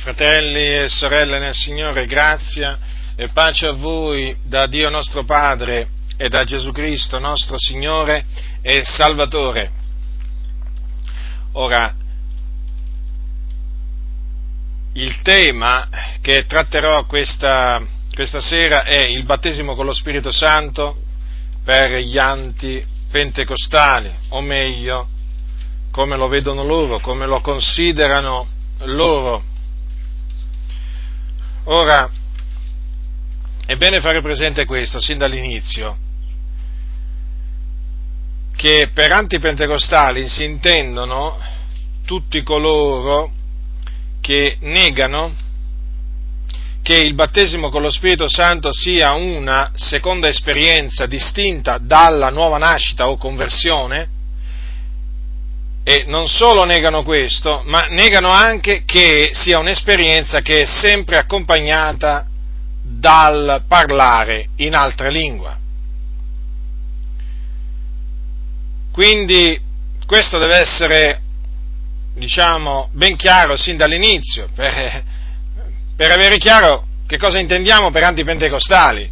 Fratelli e sorelle nel Signore, grazia e pace a voi da Dio nostro Padre e da Gesù Cristo nostro Signore e Salvatore. Ora, il tema che tratterò questa, questa sera è il battesimo con lo Spirito Santo per gli antipentecostali, o meglio, come lo vedono loro, come lo considerano loro. Ora, è bene fare presente questo sin dall'inizio, che per antipentecostali si intendono tutti coloro che negano che il battesimo con lo Spirito Santo sia una seconda esperienza distinta dalla nuova nascita o conversione, e non solo negano questo, ma negano anche che sia un'esperienza che è sempre accompagnata dal parlare in altra lingua. Quindi questo deve essere, diciamo, ben chiaro sin dall'inizio, per, per avere chiaro che cosa intendiamo per antipentecostali.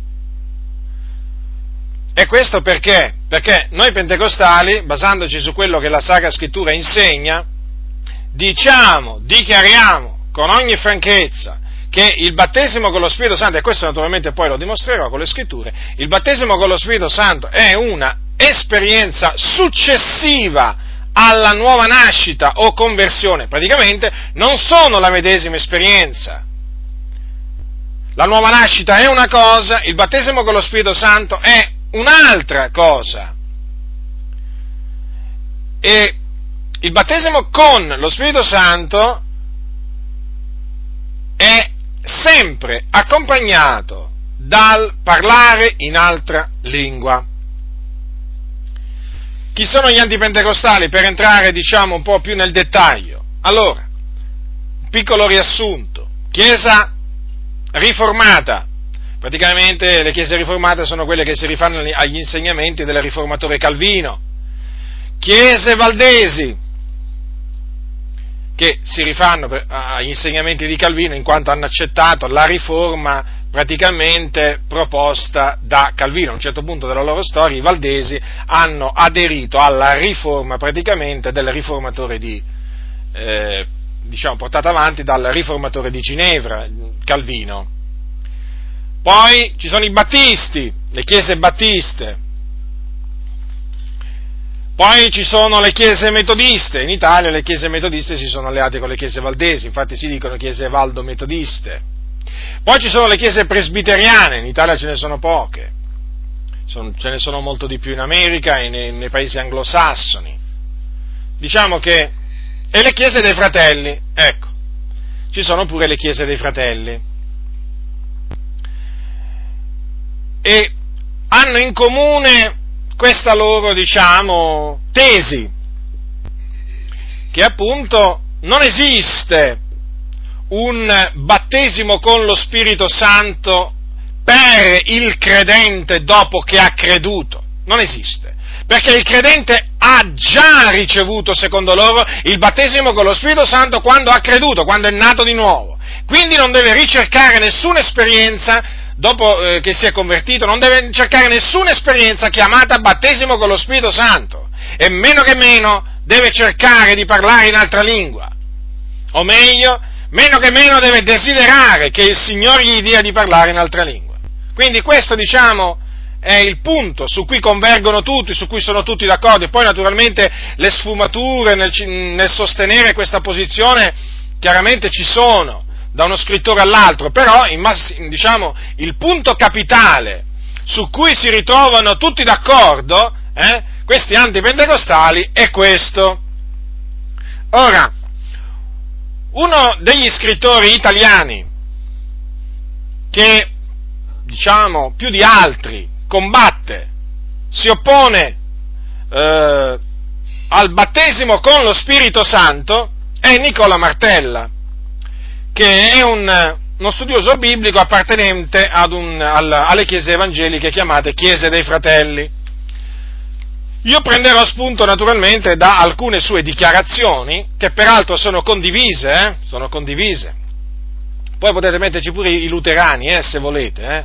E questo perché? Perché noi pentecostali, basandoci su quello che la Sacra Scrittura insegna, diciamo, dichiariamo con ogni franchezza che il battesimo con lo Spirito Santo, e questo naturalmente poi lo dimostrerò con le scritture, il battesimo con lo Spirito Santo è una esperienza successiva alla nuova nascita o conversione, praticamente non sono la medesima esperienza. La nuova nascita è una cosa, il battesimo con lo Spirito Santo è un'altra cosa. E il battesimo con lo Spirito Santo è sempre accompagnato dal parlare in altra lingua. Chi sono gli antipentecostali? Per entrare, diciamo, un po' più nel dettaglio. Allora, piccolo riassunto. Chiesa riformata, Praticamente le chiese riformate sono quelle che si rifanno agli insegnamenti del riformatore Calvino. Chiese valdesi, che si rifanno agli insegnamenti di Calvino in quanto hanno accettato la riforma praticamente proposta da Calvino. A un certo punto della loro storia i valdesi hanno aderito alla riforma praticamente del riformatore di, eh, diciamo, portata avanti dal riformatore di Ginevra, Calvino. Poi ci sono i battisti, le chiese battiste. Poi ci sono le chiese metodiste, in Italia le chiese metodiste si sono alleate con le chiese valdesi, infatti si dicono chiese valdo-metodiste. Poi ci sono le chiese presbiteriane, in Italia ce ne sono poche, ce ne sono molto di più in America e nei, nei paesi anglosassoni. Diciamo che... E le chiese dei fratelli, ecco, ci sono pure le chiese dei fratelli. E hanno in comune questa loro, diciamo, tesi, che appunto non esiste un battesimo con lo Spirito Santo per il credente dopo che ha creduto. Non esiste. Perché il credente ha già ricevuto, secondo loro, il battesimo con lo Spirito Santo quando ha creduto, quando è nato di nuovo. Quindi non deve ricercare nessuna esperienza dopo eh, che si è convertito, non deve cercare nessuna esperienza chiamata battesimo con lo Spirito Santo, e meno che meno deve cercare di parlare in altra lingua. O meglio, meno che meno deve desiderare che il Signore gli dia di parlare in altra lingua. Quindi questo, diciamo, è il punto su cui convergono tutti, su cui sono tutti d'accordo, e poi naturalmente le sfumature nel, nel sostenere questa posizione chiaramente ci sono da uno scrittore all'altro, però diciamo, il punto capitale su cui si ritrovano tutti d'accordo, eh, questi antipentecostali, è questo. Ora, uno degli scrittori italiani che, diciamo, più di altri combatte, si oppone eh, al battesimo con lo Spirito Santo, è Nicola Martella che è un, uno studioso biblico appartenente un, al, alle chiese evangeliche chiamate chiese dei fratelli. Io prenderò spunto naturalmente da alcune sue dichiarazioni, che peraltro sono condivise, eh? sono condivise Poi potete metterci pure i luterani, eh, se volete, eh.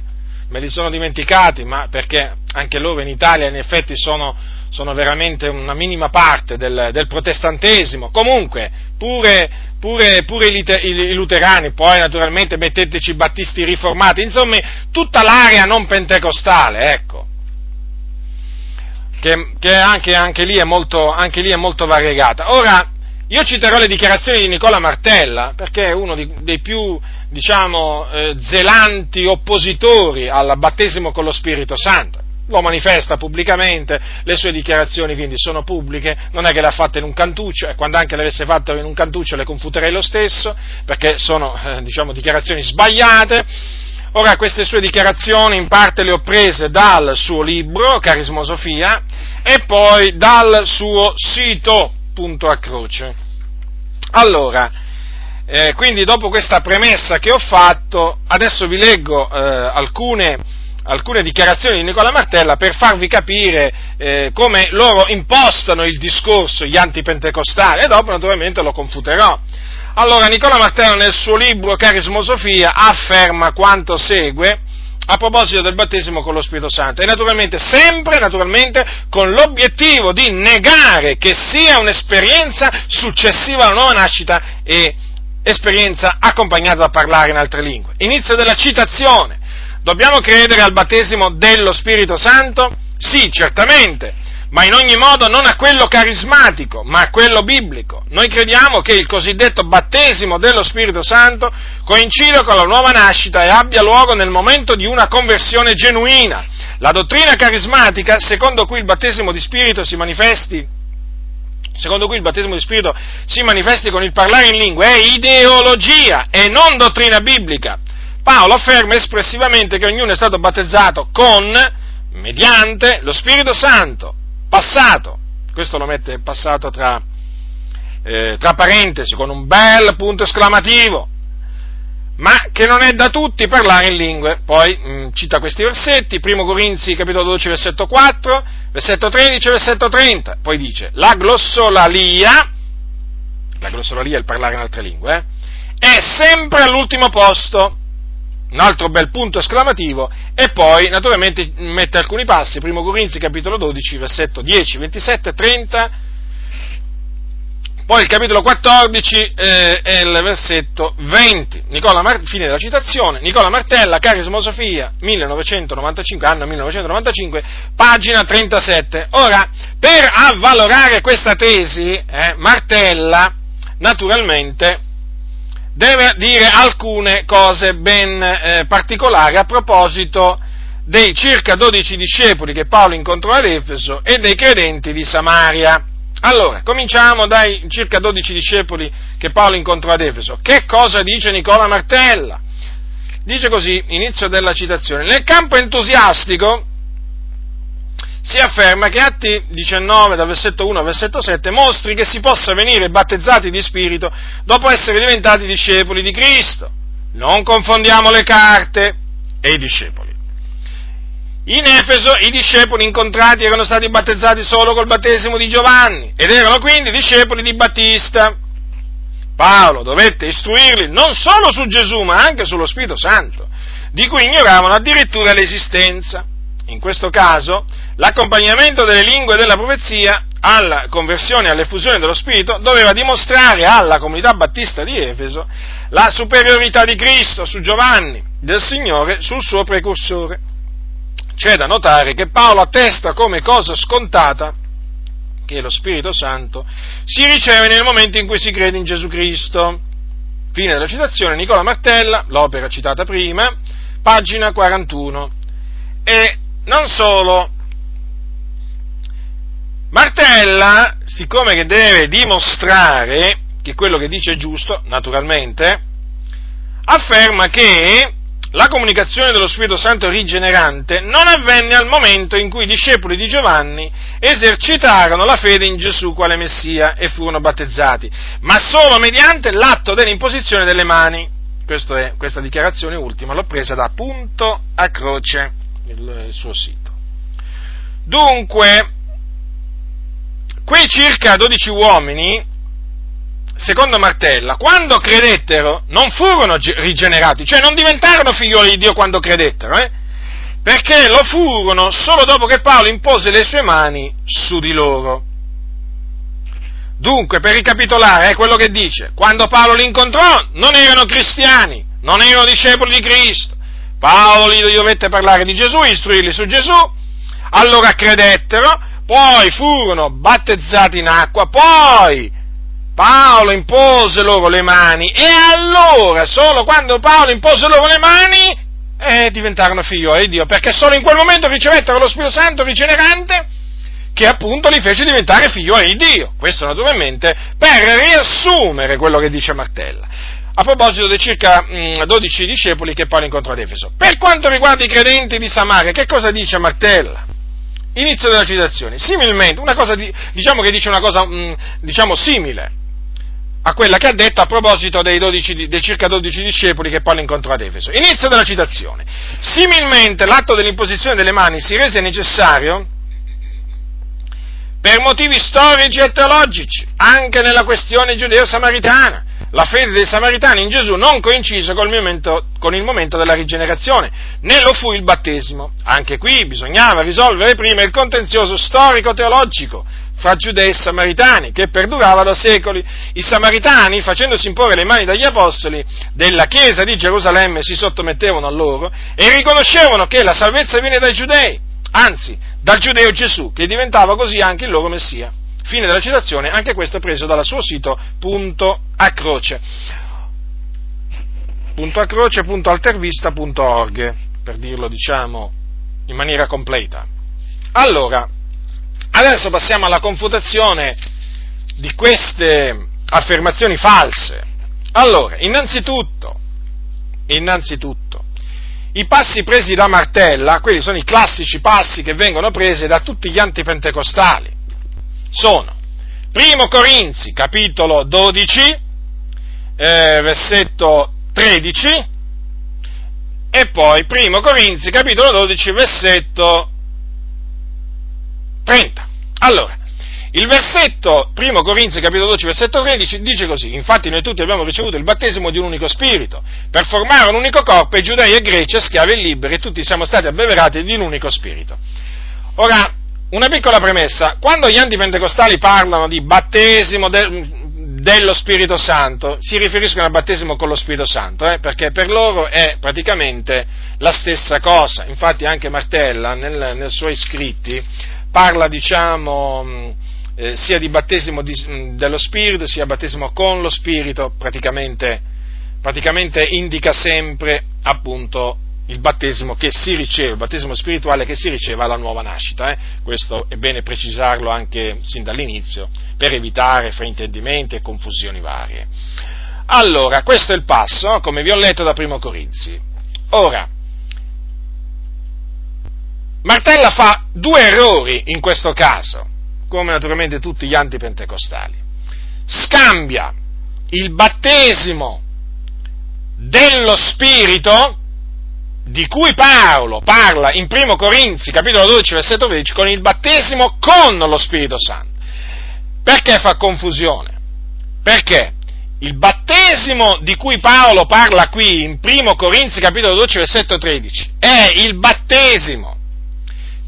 me li sono dimenticati, ma perché anche loro in Italia in effetti sono, sono veramente una minima parte del, del protestantesimo. Comunque, pure, pure, pure i, i, luterani, poi naturalmente metteteci i battisti riformati, insomma, tutta l'area non pentecostale, ecco che, che anche, anche, lì molto, anche, lì è molto, variegata. Ora, io citerò le dichiarazioni di Nicola Martella, perché è uno di, dei più, diciamo, eh, zelanti oppositori al battesimo con lo Spirito Santo. Lo manifesta pubblicamente, le sue dichiarazioni quindi sono pubbliche, non è che le ha fatte in un cantuccio, e quando anche le avesse fatte in un cantuccio le confuterei lo stesso, perché sono, eh, diciamo, dichiarazioni sbagliate Ora, queste sue dichiarazioni in parte le ho prese dal suo libro, Carismosofia, e poi dal suo sito, punto a croce. Allora, eh, quindi dopo questa premessa che ho fatto, adesso vi leggo eh, alcune, alcune, dichiarazioni di Nicola Martella per farvi capire eh, come loro impostano il discorso, gli antipentecostali, e dopo naturalmente lo confuterò. Allora, Nicola Martello nel suo libro Carismosofia afferma quanto segue a proposito del battesimo con lo Spirito Santo e naturalmente sempre naturalmente con l'obiettivo di negare che sia un'esperienza successiva alla nuova nascita e esperienza accompagnata da parlare in altre lingue. Inizio della citazione. Dobbiamo credere al battesimo dello Spirito Santo? Sì, certamente ma in ogni modo non a quello carismatico, ma a quello biblico. Noi crediamo che il cosiddetto battesimo dello Spirito Santo coincida con la nuova nascita e abbia luogo nel momento di una conversione genuina. La dottrina carismatica, secondo cui il battesimo di Spirito si manifesti secondo cui il battesimo di Spirito si manifesti con il parlare in lingua, è ideologia e non dottrina biblica. Paolo afferma espressivamente che ognuno è stato battezzato con, mediante, lo Spirito Santo passato, questo lo mette passato tra, eh, tra parentesi con un bel punto esclamativo, ma che non è da tutti parlare in lingue. Poi mh, mm, cita questi versetti, 1 Corinzi capitolo 12 versetto 4, versetto 13 versetto 30, poi dice la glossolalia, la glossolalia è il parlare in altre lingue, eh, è sempre all'ultimo posto, un altro bel punto esclamativo, e poi naturalmente mette alcuni passi, primo Corinzi capitolo 12, versetto 10, 27, 30, poi il capitolo 14 eh, e il versetto 20. Mar- fine della citazione. Nicola Martella, Carismosofia, 1995, anno 1995, pagina 37. Ora, per avvalorare questa tesi, eh, Martella, naturalmente, deve dire alcune cose ben eh, particolari a proposito dei circa 12 discepoli che Paolo incontrò ad Efeso e dei credenti di Samaria. Allora, cominciamo dai circa 12 discepoli che Paolo incontrò ad Efeso. Che cosa dice Nicola Martella? Dice così, inizio della citazione, nel campo entusiastico si afferma che Atti 19, dal versetto 1 al versetto 7, mostri che si possa venire battezzati di Spirito dopo essere diventati discepoli di Cristo. Non confondiamo le carte e i discepoli. In Efeso i discepoli incontrati erano stati battezzati solo col battesimo di Giovanni ed erano quindi discepoli di Battista. Paolo dovette istruirli non solo su Gesù ma anche sullo Spirito Santo, di cui ignoravano addirittura l'esistenza. In questo caso l'accompagnamento delle lingue della profezia alla conversione e all'effusione dello Spirito doveva dimostrare alla comunità battista di Efeso la superiorità di Cristo su Giovanni, del Signore sul suo precursore. C'è da notare che Paolo attesta come cosa scontata che lo Spirito Santo si riceve nel momento in cui si crede in Gesù Cristo. Fine della citazione, Nicola Martella, l'opera citata prima, pagina 41. E non solo, Martella, siccome che deve dimostrare che quello che dice è giusto, naturalmente, afferma che la comunicazione dello Spirito Santo rigenerante non avvenne al momento in cui i discepoli di Giovanni esercitarono la fede in Gesù quale Messia e furono battezzati, ma solo mediante l'atto dell'imposizione delle mani. È, questa dichiarazione ultima l'ho presa da punto a croce, il, il suo sito. Dunque, Quei circa 12 uomini secondo Martella, quando credettero non furono rigenerati, cioè non diventarono figlioli di Dio quando credettero, eh? perché lo furono solo dopo che Paolo impose le sue mani su di loro. Dunque, per ricapitolare, è quello che dice, quando Paolo li incontrò non erano cristiani, non erano discepoli di Cristo. Paolo gli dovette parlare di Gesù, istruirli su Gesù, allora credettero, poi furono battezzati in acqua, poi Paolo impose loro le mani e allora, solo quando Paolo impose loro le mani, eh, diventarono figlioli di Dio, perché solo in quel momento ricevettero lo Spirito Santo rigenerante che appunto li fece diventare figlioli di Dio. Questo naturalmente per riassumere quello che dice Martella. A proposito dei circa mh, 12 discepoli che Paolo incontrò ad Efeso. Per quanto riguarda i credenti di Samaria, che cosa dice Martella? Inizio della citazione. Similmente, di, diciamo che dice una cosa mh, diciamo simile a quella che ha detto a proposito dei, 12, dei, circa 12 discepoli che Paolo incontrò ad Efeso. Inizio della citazione. Similmente l'atto dell'imposizione delle mani si rese necessario per motivi storici e teologici, anche nella questione giudeo-samaritana. La fede dei samaritani in Gesù non coincise con il, momento, con il momento della rigenerazione, né lo fu il battesimo. Anche qui bisognava risolvere prima il contenzioso storico-teologico fra giudei e samaritani, che perdurava da secoli. I samaritani, facendosi imporre le mani dagli apostoli della chiesa di Gerusalemme, si sottomettevano a loro e riconoscevano che la salvezza viene dai giudei anzi dal giudeo Gesù, che diventava così anche il loro Messia. Fine della citazione, anche questo preso dal suo sito punto a croce. Punto a croce, punto altervista.org, per dirlo diciamo in maniera completa. Allora, adesso passiamo alla confutazione di queste affermazioni false. Allora, innanzitutto, innanzitutto, i passi presi da Martella, quelli sono i classici passi che vengono presi da tutti gli antipentecostali. Sono Primo Corinzi, capitolo 12, eh, versetto 13, e poi Primo Corinzi, capitolo 12, versetto 30. Allora, il versetto, 1 Corinzi capitolo 12, versetto 13, dice così, infatti noi tutti abbiamo ricevuto il battesimo di un unico spirito, per formare un unico corpo, e giudei e greci, schiavi e liberi, tutti siamo stati abbeverati di un unico spirito. Ora, una piccola premessa, quando gli antipentecostali parlano di battesimo de, dello Spirito Santo, si riferiscono al battesimo con lo Spirito Santo, eh, perché per loro è praticamente la stessa cosa, infatti anche Martella nel, nei suoi scritti parla, diciamo, eh, sia di battesimo di, mm, dello Spirito, sia battesimo con lo Spirito, praticamente, praticamente indica sempre appunto il battesimo che si riceve, il battesimo spirituale che si riceve alla nuova nascita. Eh? Questo è bene precisarlo anche sin dall'inizio per evitare fraintendimenti e confusioni varie. Allora, questo è il passo, come vi ho letto da Primo Corinzi. Ora, Martella fa due errori in questo caso come naturalmente tutti gli antipentecostali. Scambia il battesimo dello Spirito, di cui Paolo parla in 1 Corinzi, capitolo 12, versetto 13, con il battesimo con lo Spirito Santo. Perché fa confusione? Perché il battesimo di cui Paolo parla qui in 1 Corinzi, capitolo 12, versetto 13, è il battesimo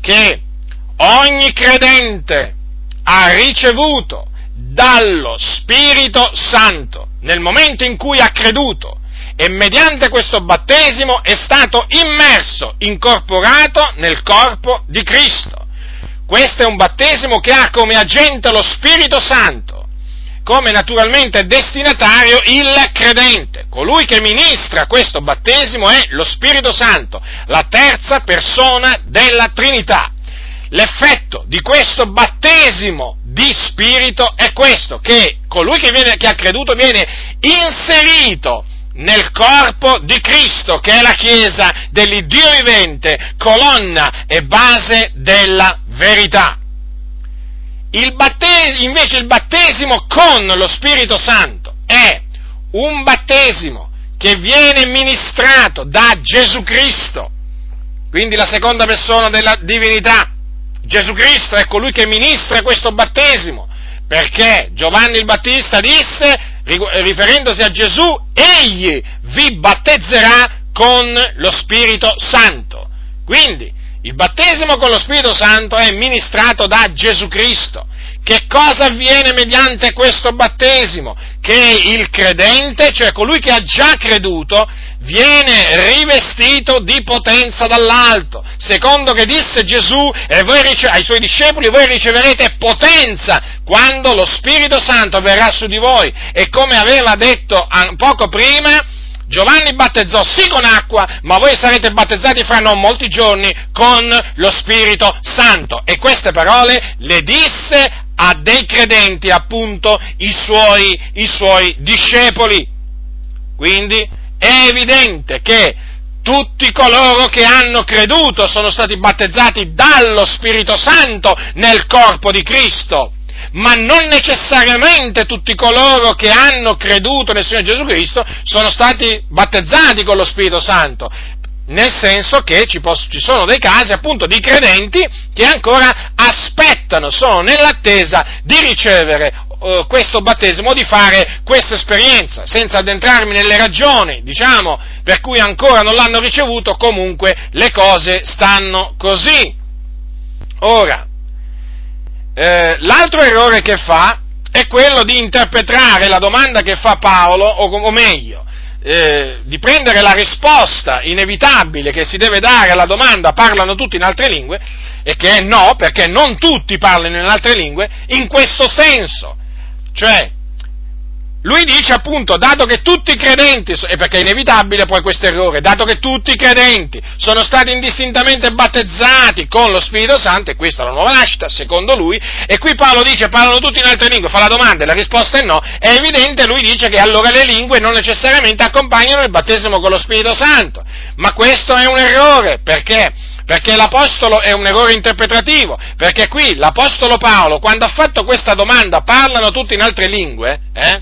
che ogni credente ha ricevuto dallo Spirito Santo nel momento in cui ha creduto e mediante questo battesimo è stato immerso, incorporato nel corpo di Cristo. Questo è un battesimo che ha come agente lo Spirito Santo, come naturalmente destinatario il credente. Colui che ministra questo battesimo è lo Spirito Santo, la terza persona della Trinità l'effetto di questo battesimo di spirito è questo, che colui che, viene, che ha creduto viene inserito nel corpo di Cristo, che è la Chiesa dell'Iddio vivente, colonna e base della verità. Il battesimo, invece il battesimo con lo Spirito Santo è un battesimo che viene ministrato da Gesù Cristo, quindi la seconda persona della divinità, Gesù Cristo è colui che ministra questo battesimo, perché Giovanni il Battista disse riferendosi a Gesù, egli vi battezzerà con lo Spirito Santo. Quindi, il battesimo con lo Spirito Santo è ministrato da Gesù Cristo. Che cosa avviene mediante questo battesimo? Che il credente, cioè colui che ha già creduto, viene rivestito di potenza dall'alto, secondo che disse Gesù rice- ai suoi discepoli, voi riceverete potenza quando lo Spirito Santo verrà su di voi e come aveva detto poco prima, Giovanni battezzò sì con acqua, ma voi sarete battezzati fra non molti giorni con lo Spirito Santo. E queste parole le disse a dei credenti, appunto, i suoi, i suoi discepoli. Quindi è evidente che tutti coloro che hanno creduto sono stati battezzati dallo Spirito Santo nel corpo di Cristo, ma non necessariamente tutti coloro che hanno creduto nel Signore Gesù Cristo sono stati battezzati con lo Spirito Santo, nel senso che ci, posso, ci, sono dei casi appunto di credenti che ancora aspettano, sono nell'attesa di ricevere uh, questo battesimo, di fare questa esperienza, senza addentrarmi nelle ragioni, diciamo, per cui ancora non l'hanno ricevuto, comunque le cose stanno così. Ora, eh, l'altro errore che fa è quello di interpretare la domanda che fa Paolo, o, o meglio, eh, di prendere la risposta inevitabile che si deve dare alla domanda parlano tutti in altre lingue, e che è no, perché non tutti parlano in altre lingue, in questo senso. Cioè, lui dice appunto, dato che tutti i credenti, e perché è inevitabile poi questo errore, dato che tutti i credenti sono stati indistintamente battezzati con lo Spirito Santo, e questa è la nuova nascita, secondo lui, e qui Paolo dice parlano tutti in altre lingue, fa la domanda e la risposta è no, è evidente, lui dice che allora le lingue non necessariamente accompagnano il battesimo con lo Spirito Santo. Ma questo è un errore, perché? Perché l'Apostolo è un errore interpretativo, perché qui l'Apostolo Paolo, quando ha fatto questa domanda, parlano tutti in altre lingue, eh?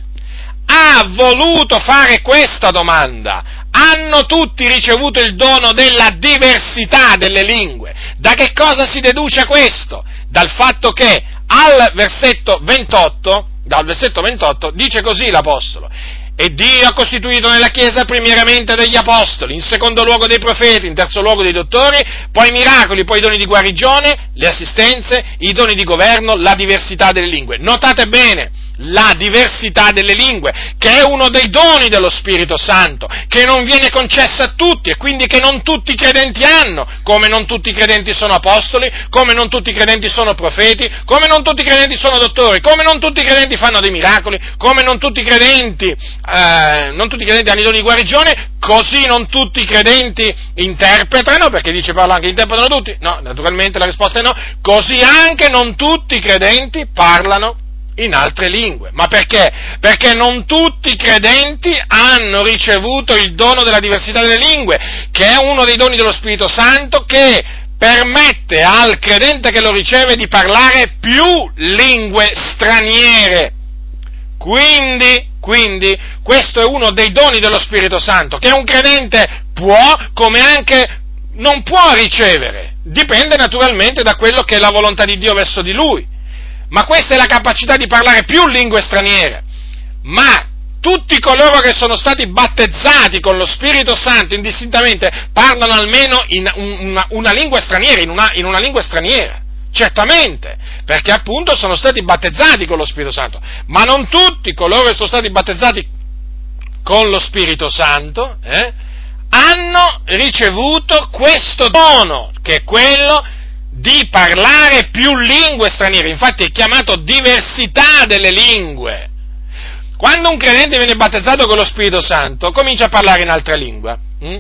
ha voluto fare questa domanda. Hanno tutti ricevuto il dono della diversità delle lingue. Da che cosa si deduce questo? Dal fatto che al versetto 28, dal versetto 28 dice così l'Apostolo, e Dio ha costituito nella Chiesa primariamente degli apostoli, in secondo luogo dei profeti, in terzo luogo dei dottori, poi i miracoli, poi i doni di guarigione, le assistenze, i doni di governo, la diversità delle lingue. Notate bene, la diversità delle lingue, che è uno dei doni dello Spirito Santo, che non viene concessa a tutti e quindi che non tutti i credenti hanno, come non tutti i credenti sono apostoli, come non tutti i credenti sono profeti, come non tutti i credenti sono dottori, come non tutti i credenti fanno dei miracoli, come non tutti i credenti, eh, non tutti i credenti hanno i doni di guarigione, così non tutti i credenti interpretano, perché dice Paolo anche interpretano tutti, no, naturalmente la risposta è no, così anche non tutti i credenti parlano in altre lingue. Ma perché? Perché non tutti i credenti hanno ricevuto il dono della diversità delle lingue, che è uno dei doni dello Spirito Santo che permette al credente che lo riceve di parlare più lingue straniere. Quindi, quindi, questo è uno dei doni dello Spirito Santo, che un credente può, come anche non può ricevere. Dipende naturalmente da quello che è la volontà di Dio verso di lui ma questa è la capacità di parlare più lingue straniere. Ma tutti coloro che sono stati battezzati con lo Spirito Santo indistintamente parlano almeno in una, una lingua straniera, in una, in una lingua straniera. Certamente, perché appunto sono stati battezzati con lo Spirito Santo, ma non tutti coloro che sono stati battezzati con lo Spirito Santo eh, hanno ricevuto questo dono, che è quello di parlare più lingue straniere, infatti è chiamato diversità delle lingue. Quando un credente viene battezzato con lo Spirito Santo, comincia a parlare in altra lingua. Hm?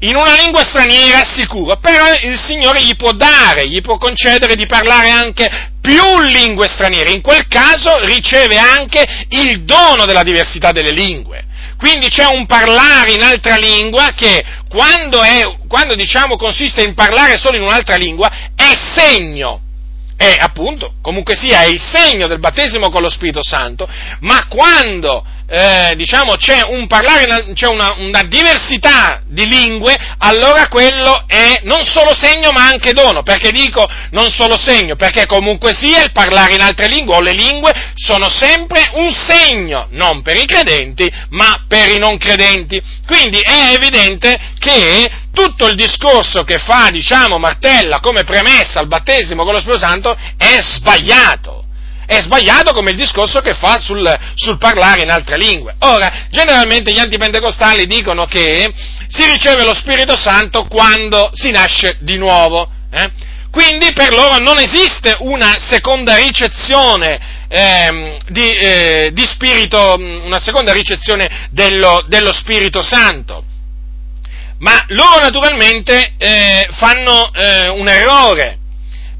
In una lingua straniera sicuro, però il Signore gli può dare, gli può concedere di parlare anche più lingue straniere. In quel caso riceve anche il dono della diversità delle lingue. Quindi c'è un parlare in altra lingua che quando, è, quando diciamo consiste in parlare solo in un'altra lingua è segno. È appunto, comunque sia, è il segno del battesimo con lo Spirito Santo, ma quando eh, diciamo, c'è un parlare, c'è una, una, diversità di lingue, allora quello è non solo segno ma anche dono. Perché dico non solo segno? Perché comunque sia il parlare in altre lingue o le lingue sono sempre un segno, non per i credenti, ma per i non credenti. Quindi è evidente che tutto il discorso che fa, diciamo, Martella come premessa al battesimo con lo Spirito Santo è sbagliato è sbagliato come il discorso che fa sul, sul, parlare in altre lingue. Ora, generalmente gli antipentecostali dicono che si riceve lo Spirito Santo quando si nasce di nuovo. Eh? Quindi per loro non esiste una seconda ricezione eh, di, eh, di, spirito, una seconda ricezione dello, dello Spirito Santo. Ma loro naturalmente eh, fanno eh, un errore,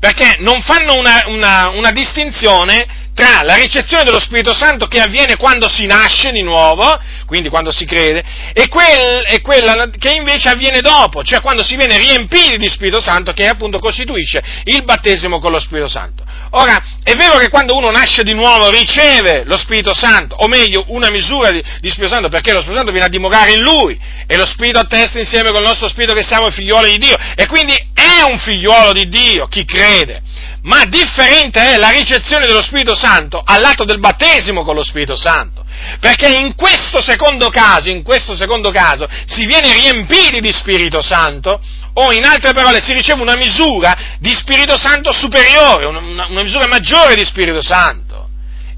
perché non fanno una, una, una distinzione tra la ricezione dello Spirito Santo che avviene quando si nasce di nuovo, quindi quando si crede, e, quel, e, quella che invece avviene dopo, cioè quando si viene riempiti di Spirito Santo, che appunto costituisce il battesimo con lo Spirito Santo. Ora, è vero che quando uno nasce di nuovo riceve lo Spirito Santo, o meglio, una misura di, di Spirito Santo, perché lo Spirito Santo viene a dimorare in lui, e lo Spirito attesta insieme con il nostro Spirito che siamo figlioli di Dio, e quindi è un figliuolo di Dio chi crede ma differente è la ricezione dello Spirito Santo all'atto del battesimo con lo Spirito Santo. Perché in questo secondo caso, in questo secondo caso, si viene riempiti di Spirito Santo, o in altre parole si riceve una misura di Spirito Santo superiore, una, una misura maggiore di Spirito Santo.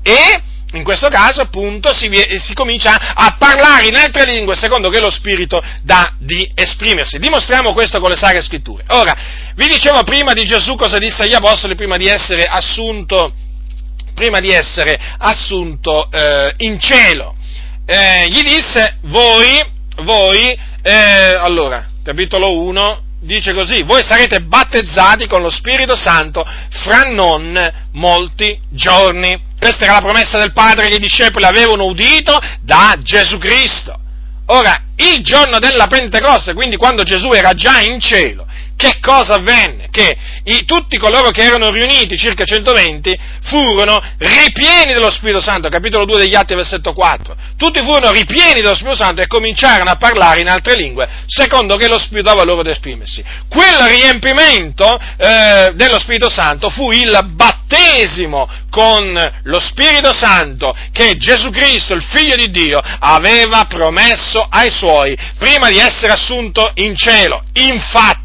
E in questo caso appunto si, si, comincia a parlare in altre lingue secondo che lo Spirito dà di esprimersi. Dimostriamo questo con le Sacre Scritture. Ora, vi dicevo prima di Gesù cosa disse agli Apostoli prima di essere assunto, di essere assunto eh, in cielo. Eh, gli disse, voi, voi, eh, allora, capitolo 1, dice così, voi sarete battezzati con lo Spirito Santo fra non molti giorni. Questa era la promessa del Padre che i discepoli avevano udito da Gesù Cristo. Ora, il giorno della Pentecoste, quindi quando Gesù era già in cielo, che cosa avvenne? Che i, tutti coloro che erano riuniti, circa 120, furono ripieni dello Spirito Santo, capitolo 2 degli Atti, versetto 4. Tutti furono ripieni dello Spirito Santo e cominciarono a parlare in altre lingue, secondo che lo Spirito dava loro ad esprimersi. Quel riempimento eh, dello Spirito Santo fu il battesimo con lo Spirito Santo che Gesù Cristo, il Figlio di Dio, aveva promesso ai suoi prima di essere assunto in cielo. Infatti,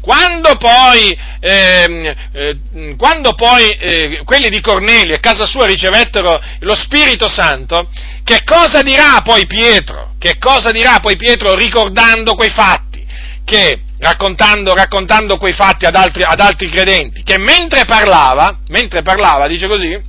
quando poi, eh, eh, quando poi eh, quelli di Cornelio e casa sua ricevettero lo Spirito Santo, che cosa dirà poi Pietro? Che cosa dirà poi Pietro ricordando quei fatti? Che, raccontando, raccontando quei fatti ad altri, ad altri credenti, che mentre parlava, mentre parlava, dice così,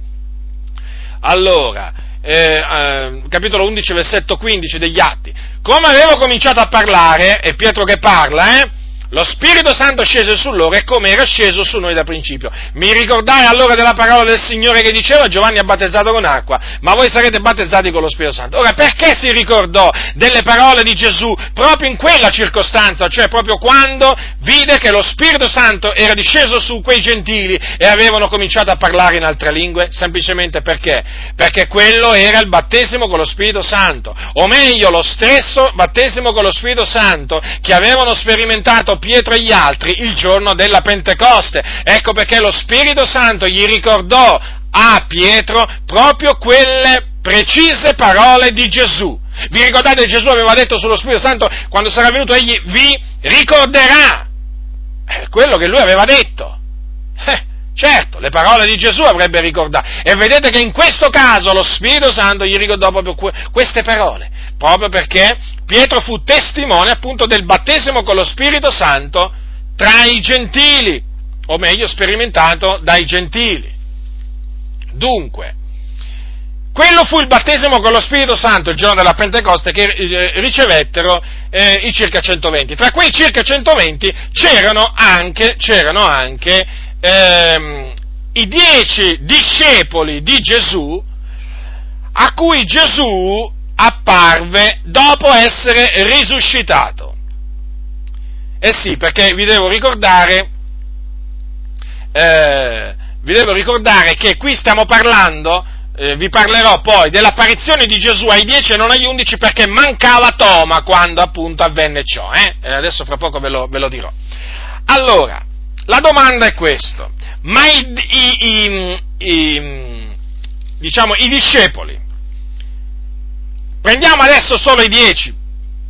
allora, eh, eh, capitolo 11, versetto 15 degli Atti, come avevo cominciato a parlare, è Pietro che parla, eh, lo Spirito Santo scese su loro e come era sceso su noi da principio. Mi ricordai allora della parola del Signore che diceva Giovanni ha battezzato con acqua, ma voi sarete battezzati con lo Spirito Santo. Ora, perché si ricordò delle parole di Gesù proprio in quella circostanza, cioè proprio quando vide che lo Spirito Santo era disceso su quei gentili e avevano cominciato a parlare in altre lingue? Semplicemente perché? Perché quello era il battesimo con lo Spirito Santo, o meglio, lo stesso battesimo con lo Spirito Santo che avevano sperimentato Pietro e gli altri il giorno della Pentecoste. Ecco perché lo Spirito Santo gli ricordò a Pietro proprio quelle precise parole di Gesù. Vi ricordate Gesù aveva detto sullo Spirito Santo quando sarà venuto egli vi ricorderà quello che lui aveva detto. Eh, certo, le parole di Gesù avrebbe ricordato. E vedete che in questo caso lo Spirito Santo gli ricordò proprio queste parole proprio perché Pietro fu testimone appunto del battesimo con lo Spirito Santo tra i gentili, o meglio sperimentato dai gentili. Dunque, quello fu il battesimo con lo Spirito Santo il giorno della Pentecoste che eh, ricevettero eh, i circa 120. Tra quei circa 120 c'erano anche, c'erano anche ehm, i dieci discepoli di Gesù a cui Gesù apparve dopo essere risuscitato. Eh sì, perché vi devo ricordare, eh, vi devo ricordare che qui stiamo parlando eh, vi parlerò poi dell'apparizione di Gesù ai dieci e non agli undici perché mancava Toma quando appunto avvenne ciò. Eh? adesso fra poco ve lo, ve lo, dirò. Allora, la domanda è questa, ma i, i, i, i diciamo, i discepoli, prendiamo adesso solo i dieci,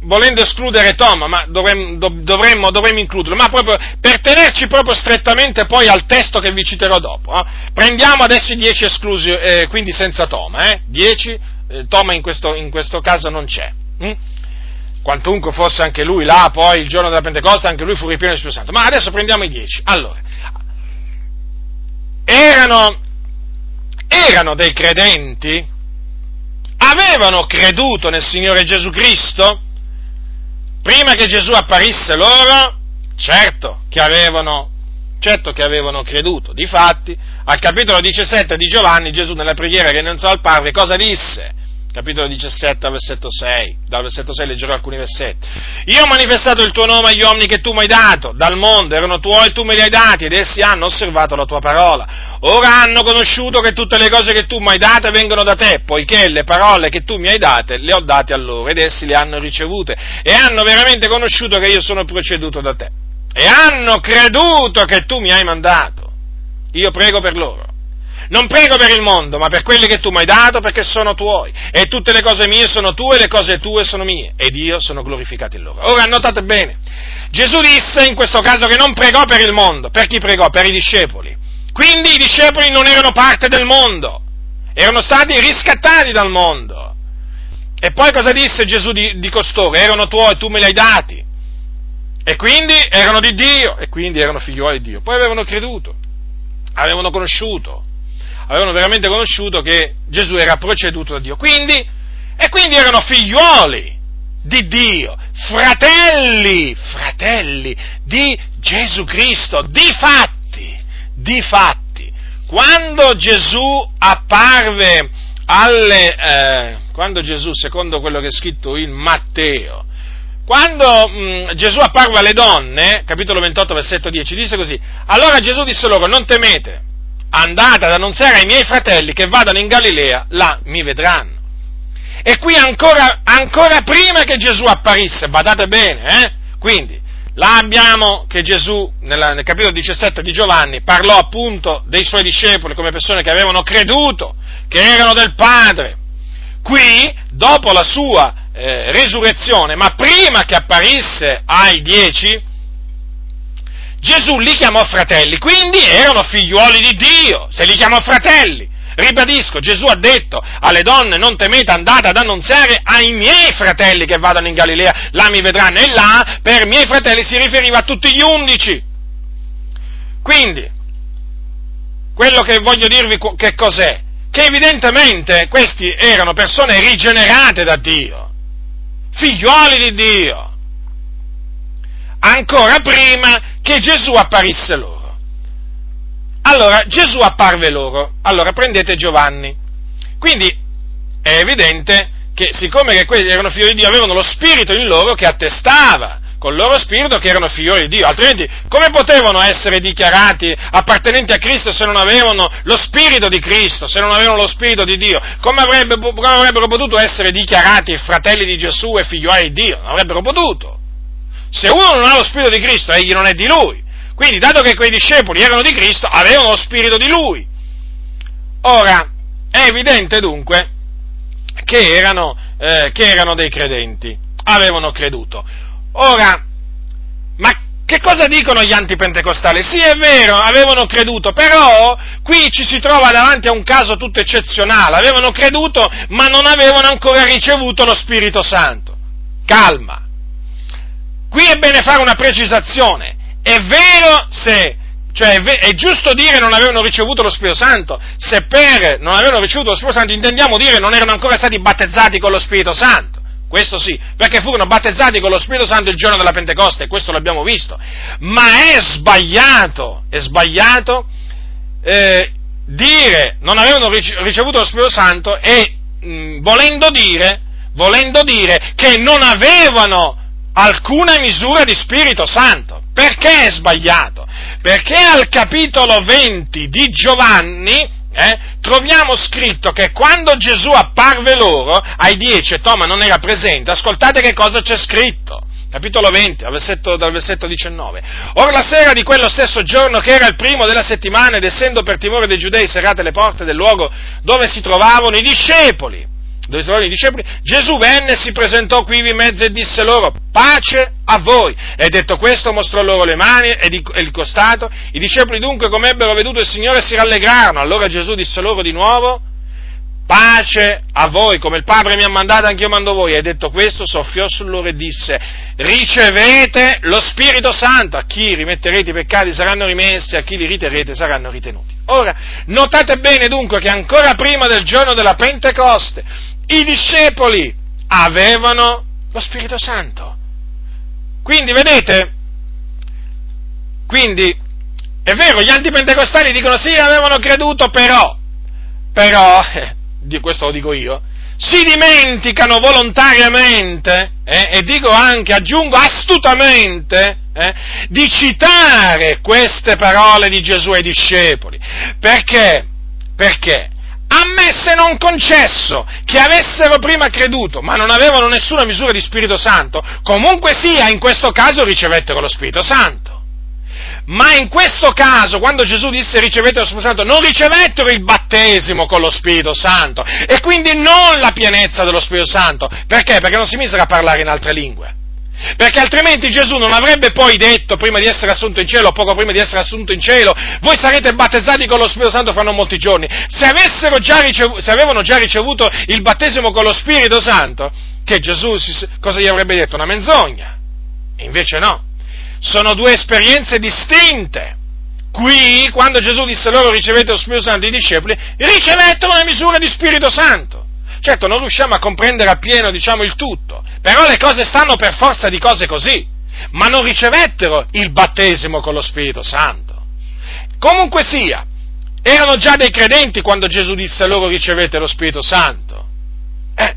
volendo escludere Toma, ma dovremmo, dovremmo, dovremmo, includerlo, ma proprio per tenerci proprio strettamente poi al testo che vi citerò dopo. Eh? Prendiamo adesso i dieci esclusi, eh, quindi senza Toma, eh? dieci, eh, Toma in questo, in questo, caso non c'è. Hm? Quantunque fosse anche lui là, poi il giorno della Pentecoste, anche lui fu ripieno di Spirito Santo. Ma adesso prendiamo i dieci. Allora, erano, erano dei credenti, avevano creduto nel Signore Gesù Cristo, prima che Gesù apparisse loro, certo che avevano, certo che avevano creduto. Difatti, al capitolo 17 di Giovanni, Gesù nella preghiera che innanzò al Padre, cosa disse? Capitolo 17, versetto 6, dal versetto 6 leggerò alcuni versetti. Io ho manifestato il tuo nome agli uomini che tu mi hai dato, dal mondo, erano tuoi e tu me li hai dati, ed essi hanno osservato la tua parola. Ora hanno conosciuto che tutte le cose che tu mi hai date vengono da te, poiché le parole che tu mi hai date le ho date a loro, ed essi le hanno ricevute, e hanno veramente conosciuto che io sono proceduto da te. E hanno creduto che tu mi hai mandato. Io prego per loro non prego per il mondo, ma per quelli che tu mi hai dato, perché sono tuoi. E tutte le cose mie sono tue, le cose tue sono mie. Ed io sono glorificato in loro. Ora notate bene, Gesù disse in questo caso che non pregò per il mondo. Per chi pregò? Per i discepoli. Quindi i discepoli non erano parte del mondo, erano stati riscattati dal mondo. E poi cosa disse Gesù di, di costoro? Erano tuoi, tu me li hai dati. E quindi erano di Dio, e quindi erano figliuoli di Dio. Poi avevano creduto, avevano conosciuto avevano veramente conosciuto che Gesù era proceduto da Dio. Quindi, e quindi erano figliuoli di Dio, fratelli, fratelli di Gesù Cristo, di fatti, di fatti. Quando Gesù apparve alle, eh, quando Gesù, secondo quello che è scritto in Matteo, quando mh, mm, Gesù apparve alle donne, capitolo 28, versetto 10, disse così, allora Gesù disse loro, non temete, andate ad annunziare ai miei fratelli che vadano in Galilea, là mi vedranno. E qui ancora, ancora prima che Gesù apparisse, badate bene, eh? Quindi, là abbiamo che Gesù, nella, nel capitolo 17 di Giovanni, parlò appunto dei suoi discepoli come persone che avevano creduto, che erano del Padre. Qui, dopo la sua eh, resurrezione, ma prima che apparisse ai dieci, Gesù li chiamò fratelli, quindi erano figliuoli di Dio, se li chiamò fratelli. Ribadisco, Gesù ha detto alle donne non temete, andate ad annunziare ai miei fratelli che vadano in Galilea, là mi vedranno e là per miei fratelli si riferiva a tutti gli undici. Quindi, quello che voglio dirvi che cos'è? Che evidentemente questi erano persone rigenerate da Dio, figliuoli di Dio ancora prima che Gesù apparisse loro. Allora, Gesù apparve loro. Allora, prendete Giovanni. Quindi, è evidente che siccome che quelli erano figli di Dio, avevano lo spirito in loro che attestava col loro spirito che erano figlioli di Dio, altrimenti come potevano essere dichiarati appartenenti a Cristo se non avevano lo spirito di Cristo, se non avevano lo spirito di Dio? Come, avrebbe, come avrebbero potuto essere dichiarati fratelli di Gesù e figlioli di Dio? Non avrebbero potuto. Se uno non ha lo Spirito di Cristo, egli non è di lui. Quindi, dato che quei discepoli erano di Cristo, avevano lo Spirito di lui. Ora, è evidente dunque che erano, eh, che erano dei credenti, avevano creduto. Ora, ma che cosa dicono gli antipentecostali? Sì, è vero, avevano creduto, però qui ci si trova davanti a un caso tutto eccezionale. Avevano creduto, ma non avevano ancora ricevuto lo Spirito Santo. Calma, Qui è bene fare una precisazione. È vero se, cioè è, ve- è, giusto dire non avevano ricevuto lo Spirito Santo, se per non avevano ricevuto lo Spirito Santo intendiamo dire non erano ancora stati battezzati con lo Spirito Santo. Questo sì, perché furono battezzati con lo Spirito Santo il giorno della Pentecoste, questo l'abbiamo visto. Ma è sbagliato, è sbagliato eh, dire non avevano ricevuto lo Spirito Santo e mh, volendo dire, volendo dire che non avevano alcuna misura di Spirito Santo. Perché è sbagliato? Perché al capitolo 20 di Giovanni, eh, troviamo scritto che quando Gesù apparve loro, ai dieci, e Toma non era presente, ascoltate che cosa c'è scritto capitolo 20, dal versetto, dal versetto 19. Or la sera di quello stesso giorno, che era il primo della settimana, ed essendo per timore dei giudei serrate le porte del luogo dove si trovavano i discepoli, dove si trovavano i discepoli, Gesù venne e si presentò qui in mezzo e disse loro, pace a voi. E detto questo mostrò loro le mani e il costato. I discepoli dunque, come ebbero veduto il Signore, si rallegrarono. Allora Gesù disse loro di nuovo, pace a voi, come il Padre mi ha mandato, anch'io mando voi. E detto questo, soffiò su loro e disse, ricevete lo Spirito Santo, a chi rimetterete i peccati saranno rimessi, a chi li riterrete saranno ritenuti. Ora, notate bene dunque che ancora prima del giorno della Pentecoste, i discepoli avevano lo Spirito Santo. Quindi, vedete, quindi, è vero, gli antipentecostali dicono sì, avevano creduto, però, però, eh, questo lo dico io, si dimenticano volontariamente, eh, e dico anche, aggiungo astutamente, eh, di citare queste parole di Gesù ai discepoli. Perché? Perché? Ammesse non concesso che avessero prima creduto, ma non avevano nessuna misura di Spirito Santo, comunque sia, in questo caso ricevettero lo Spirito Santo. Ma in questo caso, quando Gesù disse ricevete lo Spirito Santo, non ricevettero il battesimo con lo Spirito Santo e quindi non la pienezza dello Spirito Santo. Perché? Perché non si misero a parlare in altre lingue. Perché altrimenti Gesù non avrebbe poi detto, prima di essere assunto in cielo, o poco prima di essere assunto in cielo, voi sarete battezzati con lo Spirito Santo fra non molti giorni. Se, già ricevuto, se avevano già ricevuto il battesimo con lo Spirito Santo, che Gesù cosa gli avrebbe detto? Una menzogna. E invece no sono due esperienze distinte. Qui, quando Gesù disse loro ricevete lo Spirito Santo, i discepoli ricevettero una misura di Spirito Santo. Certo, non riusciamo a comprendere appieno, diciamo, il tutto, però le cose stanno per forza di cose così, ma non ricevettero il battesimo con lo Spirito Santo. Comunque sia, erano già dei credenti quando Gesù disse loro ricevete lo Spirito Santo. Eh,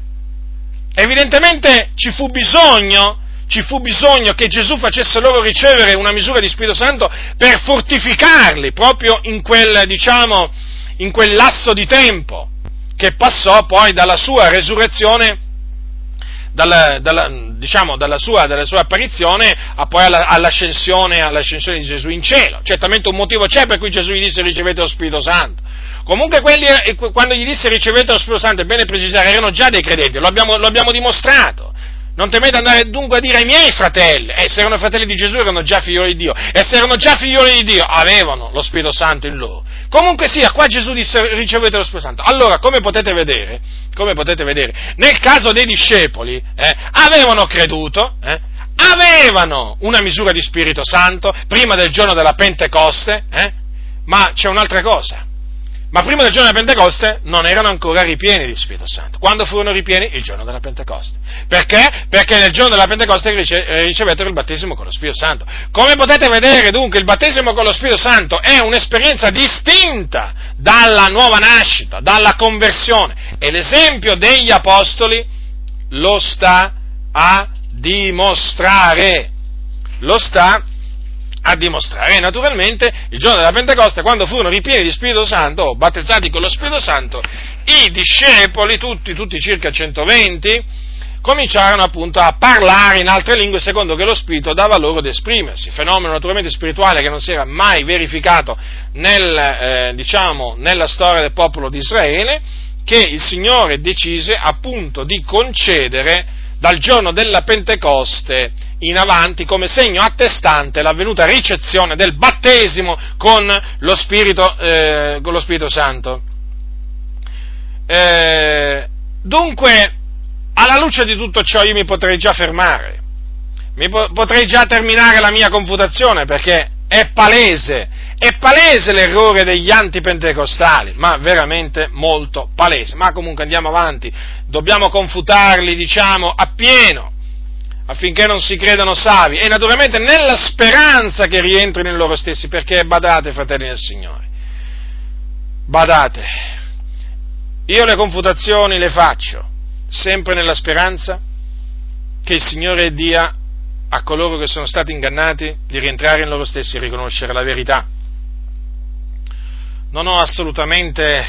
evidentemente ci fu bisogno ci fu bisogno che Gesù facesse loro ricevere una misura di Spirito Santo per fortificarli proprio in quel, diciamo, in quel lasso di tempo che passò poi dalla sua resurrezione, dalla, dalla, diciamo, dalla, sua, dalla sua, apparizione a poi alla, all'ascensione, all'ascensione, di Gesù in cielo. Certamente un motivo c'è per cui Gesù gli disse ricevete lo Spirito Santo. Comunque quelli, eh, quando gli disse ricevete lo Spirito Santo, è bene precisare, erano già dei credenti, lo abbiamo, lo abbiamo dimostrato. Non temete andare dunque a dire ai miei fratelli, eh, se erano fratelli di Gesù erano già figlioli di Dio, e se erano già figlioli di Dio avevano lo Spirito Santo in loro. Comunque sia, qua Gesù disse ricevete lo Spirito Santo. Allora, come potete vedere, come potete vedere nel caso dei discepoli, eh, avevano creduto, eh, avevano una misura di Spirito Santo prima del giorno della Pentecoste, eh, ma c'è un'altra cosa ma prima del giorno della Pentecoste non erano ancora ripieni di Spirito Santo. Quando furono ripieni? Il giorno della Pentecoste. Perché? Perché nel giorno della Pentecoste eh, ricevettero il battesimo con lo Spirito Santo. Come potete vedere dunque il battesimo con lo Spirito Santo è un'esperienza distinta dalla nuova nascita, dalla conversione. E l'esempio degli Apostoli lo sta a dimostrare. Lo sta a dimostrare. E naturalmente il giorno della Pentecoste, quando furono ripieni di Spirito Santo, battezzati con lo Spirito Santo, i discepoli, tutti, tutti circa 120, cominciarono appunto a parlare in altre lingue secondo che lo Spirito dava loro ad esprimersi, fenomeno naturalmente spirituale che non si era mai verificato nel, eh, diciamo, nella storia del popolo di Israele, che il Signore decise appunto di concedere dal giorno della Pentecoste in avanti come segno attestante l'avvenuta ricezione del battesimo con lo Spirito, eh, con lo Spirito Santo. Eh, dunque, alla luce di tutto ciò io mi potrei già fermare, mi po- potrei già terminare la mia confutazione perché è palese, è palese l'errore degli antipentecostali, ma veramente molto palese. Ma comunque andiamo avanti, dobbiamo confutarli, diciamo, appieno affinché non si credano savi e naturalmente nella speranza che rientrino in loro stessi, perché badate, fratelli del Signore, badate, io le confutazioni le faccio sempre nella speranza che il Signore dia a coloro che sono stati ingannati di rientrare in loro stessi e riconoscere la verità. Non ho assolutamente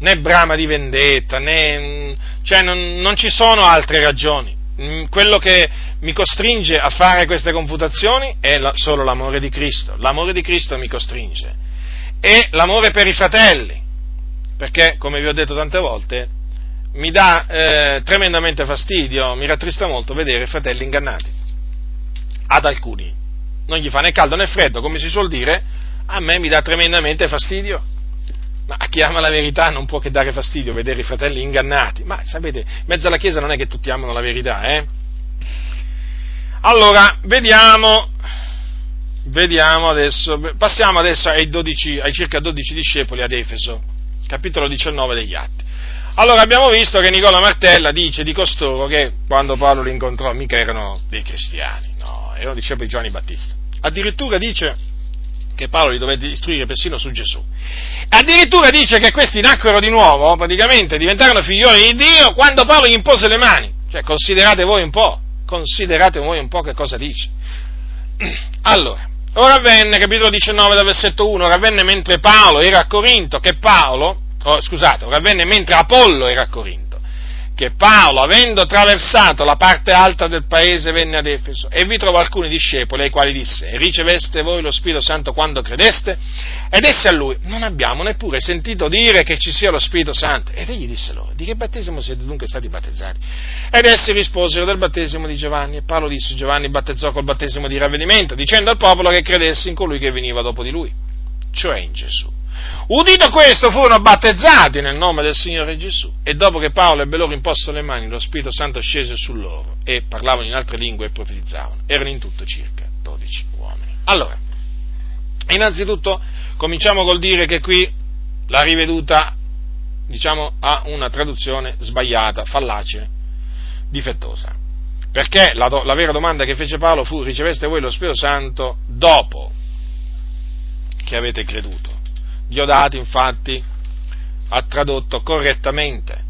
né brama di vendetta, né, cioè non, non ci sono altre ragioni. Mm, quello che mi costringe a fare queste confutazioni è la, solo l'amore di Cristo. L'amore di Cristo mi costringe. E l'amore per i fratelli. Perché, come vi ho detto tante volte, mi dà eh, tremendamente fastidio, mi rattrista molto vedere i fratelli ingannati. Ad alcuni. Non gli fa né caldo né freddo, come si suol dire, a me mi dà tremendamente fastidio. Ma a chi ama la verità non può che dare fastidio vedere i fratelli ingannati. Ma sapete, in mezzo alla Chiesa non è che tutti amano la verità, eh? Allora, vediamo, vediamo adesso, passiamo adesso ai, 12, ai circa 12 discepoli ad Efeso, capitolo 19 degli Atti. Allora abbiamo visto che Nicola Martella dice di costoro che quando Paolo li incontrò mica erano dei cristiani, no, erano discepoli di Giovanni Battista. Addirittura dice che Paolo li dovette istruire persino su Gesù. Addirittura dice che questi nacquero di nuovo, praticamente diventarono figlioli di Dio quando Paolo gli impose le mani. Cioè, considerate voi un po', considerate voi un po' che cosa dice. Allora, ora avvenne, capitolo 19 dal versetto 1, ora avvenne mentre Paolo era a Corinto, che Paolo, oh, scusate, ora avvenne mentre Apollo era a Corinto che Paolo, avendo attraversato la parte alta del paese, venne ad Efeso e vi trovò alcuni discepoli ai quali disse, riceveste voi lo Spirito Santo quando credeste? Ed essi a lui, non abbiamo neppure sentito dire che ci sia lo Spirito Santo. Ed egli disse loro, di che battesimo siete dunque stati battezzati? Ed essi risposero del battesimo di Giovanni. E Paolo disse, Giovanni battezzò col battesimo di ravvedimento, dicendo al popolo che credesse in colui che veniva dopo di lui, cioè in Gesù. Udito questo furono battezzati nel nome del Signore Gesù e dopo che Paolo ebbe loro imposto le mani lo Spirito Santo scese su loro e parlavano in altre lingue e profetizzavano. Erano in tutto circa 12 uomini. Allora, innanzitutto cominciamo col dire che qui la riveduta diciamo, ha una traduzione sbagliata, fallace, difettosa. Perché la, la vera domanda che fece Paolo fu riceveste voi lo Spirito Santo dopo che avete creduto? Diodato infatti ha tradotto correttamente,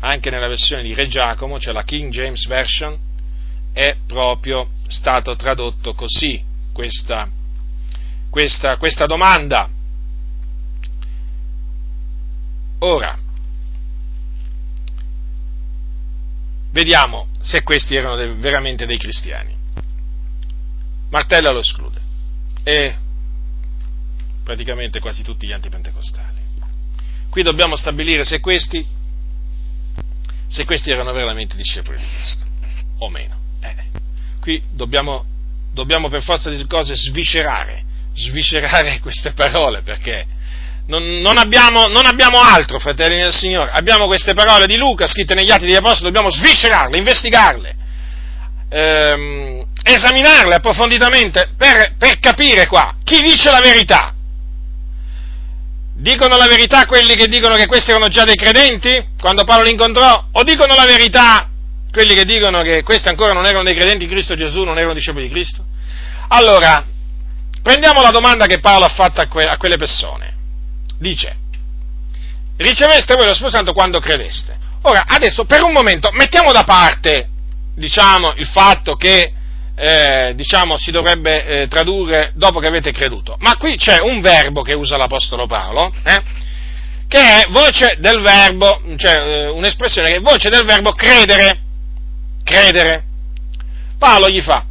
anche nella versione di Re Giacomo, cioè la King James Version, è proprio stato tradotto così questa, questa, questa domanda. Ora, vediamo se questi erano veramente dei cristiani. Martella lo esclude e praticamente quasi tutti gli antipentecostali. Qui dobbiamo stabilire se questi, se questi erano veramente discepoli di Cristo, o meno. Eh, qui dobbiamo, dobbiamo per forza di cose sviscerare, sviscerare queste parole, perché non, non, abbiamo, non, abbiamo, altro, fratelli del Signore, abbiamo queste parole di Luca scritte negli Atti degli Apostoli, dobbiamo sviscerarle, investigarle, ehm, esaminarle approfonditamente per, per capire qua chi dice la verità Dicono la verità quelli che dicono che questi erano già dei credenti quando Paolo li incontrò? O dicono la verità quelli che dicono che questi ancora non erano dei credenti in Cristo Gesù, non erano discepoli di Cristo? Allora, prendiamo la domanda che Paolo ha fatto a, que- a quelle persone. Dice, riceveste voi lo Spirito Santo quando credeste. Ora, adesso per un momento mettiamo da parte, diciamo, il fatto che eh, diciamo, si dovrebbe eh, tradurre dopo che avete creduto. Ma qui c'è un verbo che usa l'Apostolo Paolo, eh, che è voce del verbo, cioè eh, un'espressione che è voce del verbo credere. Credere. Paolo gli fa,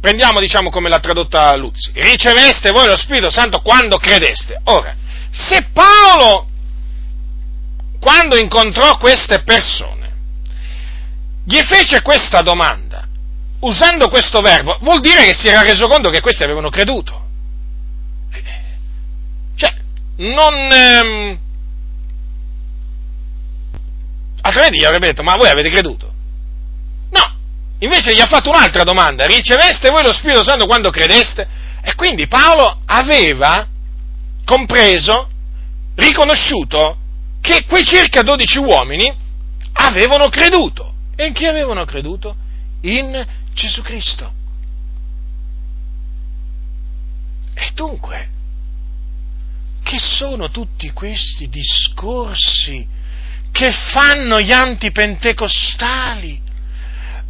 prendiamo diciamo come l'ha tradotta Luzzi, riceveste voi lo Spirito Santo quando credeste. Ora, se Paolo, quando incontrò queste persone, gli fece questa domanda, usando questo verbo, vuol dire che si era reso conto che questi avevano creduto. Cioè, non... Ehm, altrimenti gli avrebbe detto, ma voi avete creduto? No, invece gli ha fatto un'altra domanda, riceveste voi lo Spirito Santo quando credeste? E quindi Paolo aveva compreso, riconosciuto, che quei circa 12 uomini avevano creduto. E in chi avevano creduto? In Gesù Cristo. E dunque, che sono tutti questi discorsi che fanno gli antipentecostali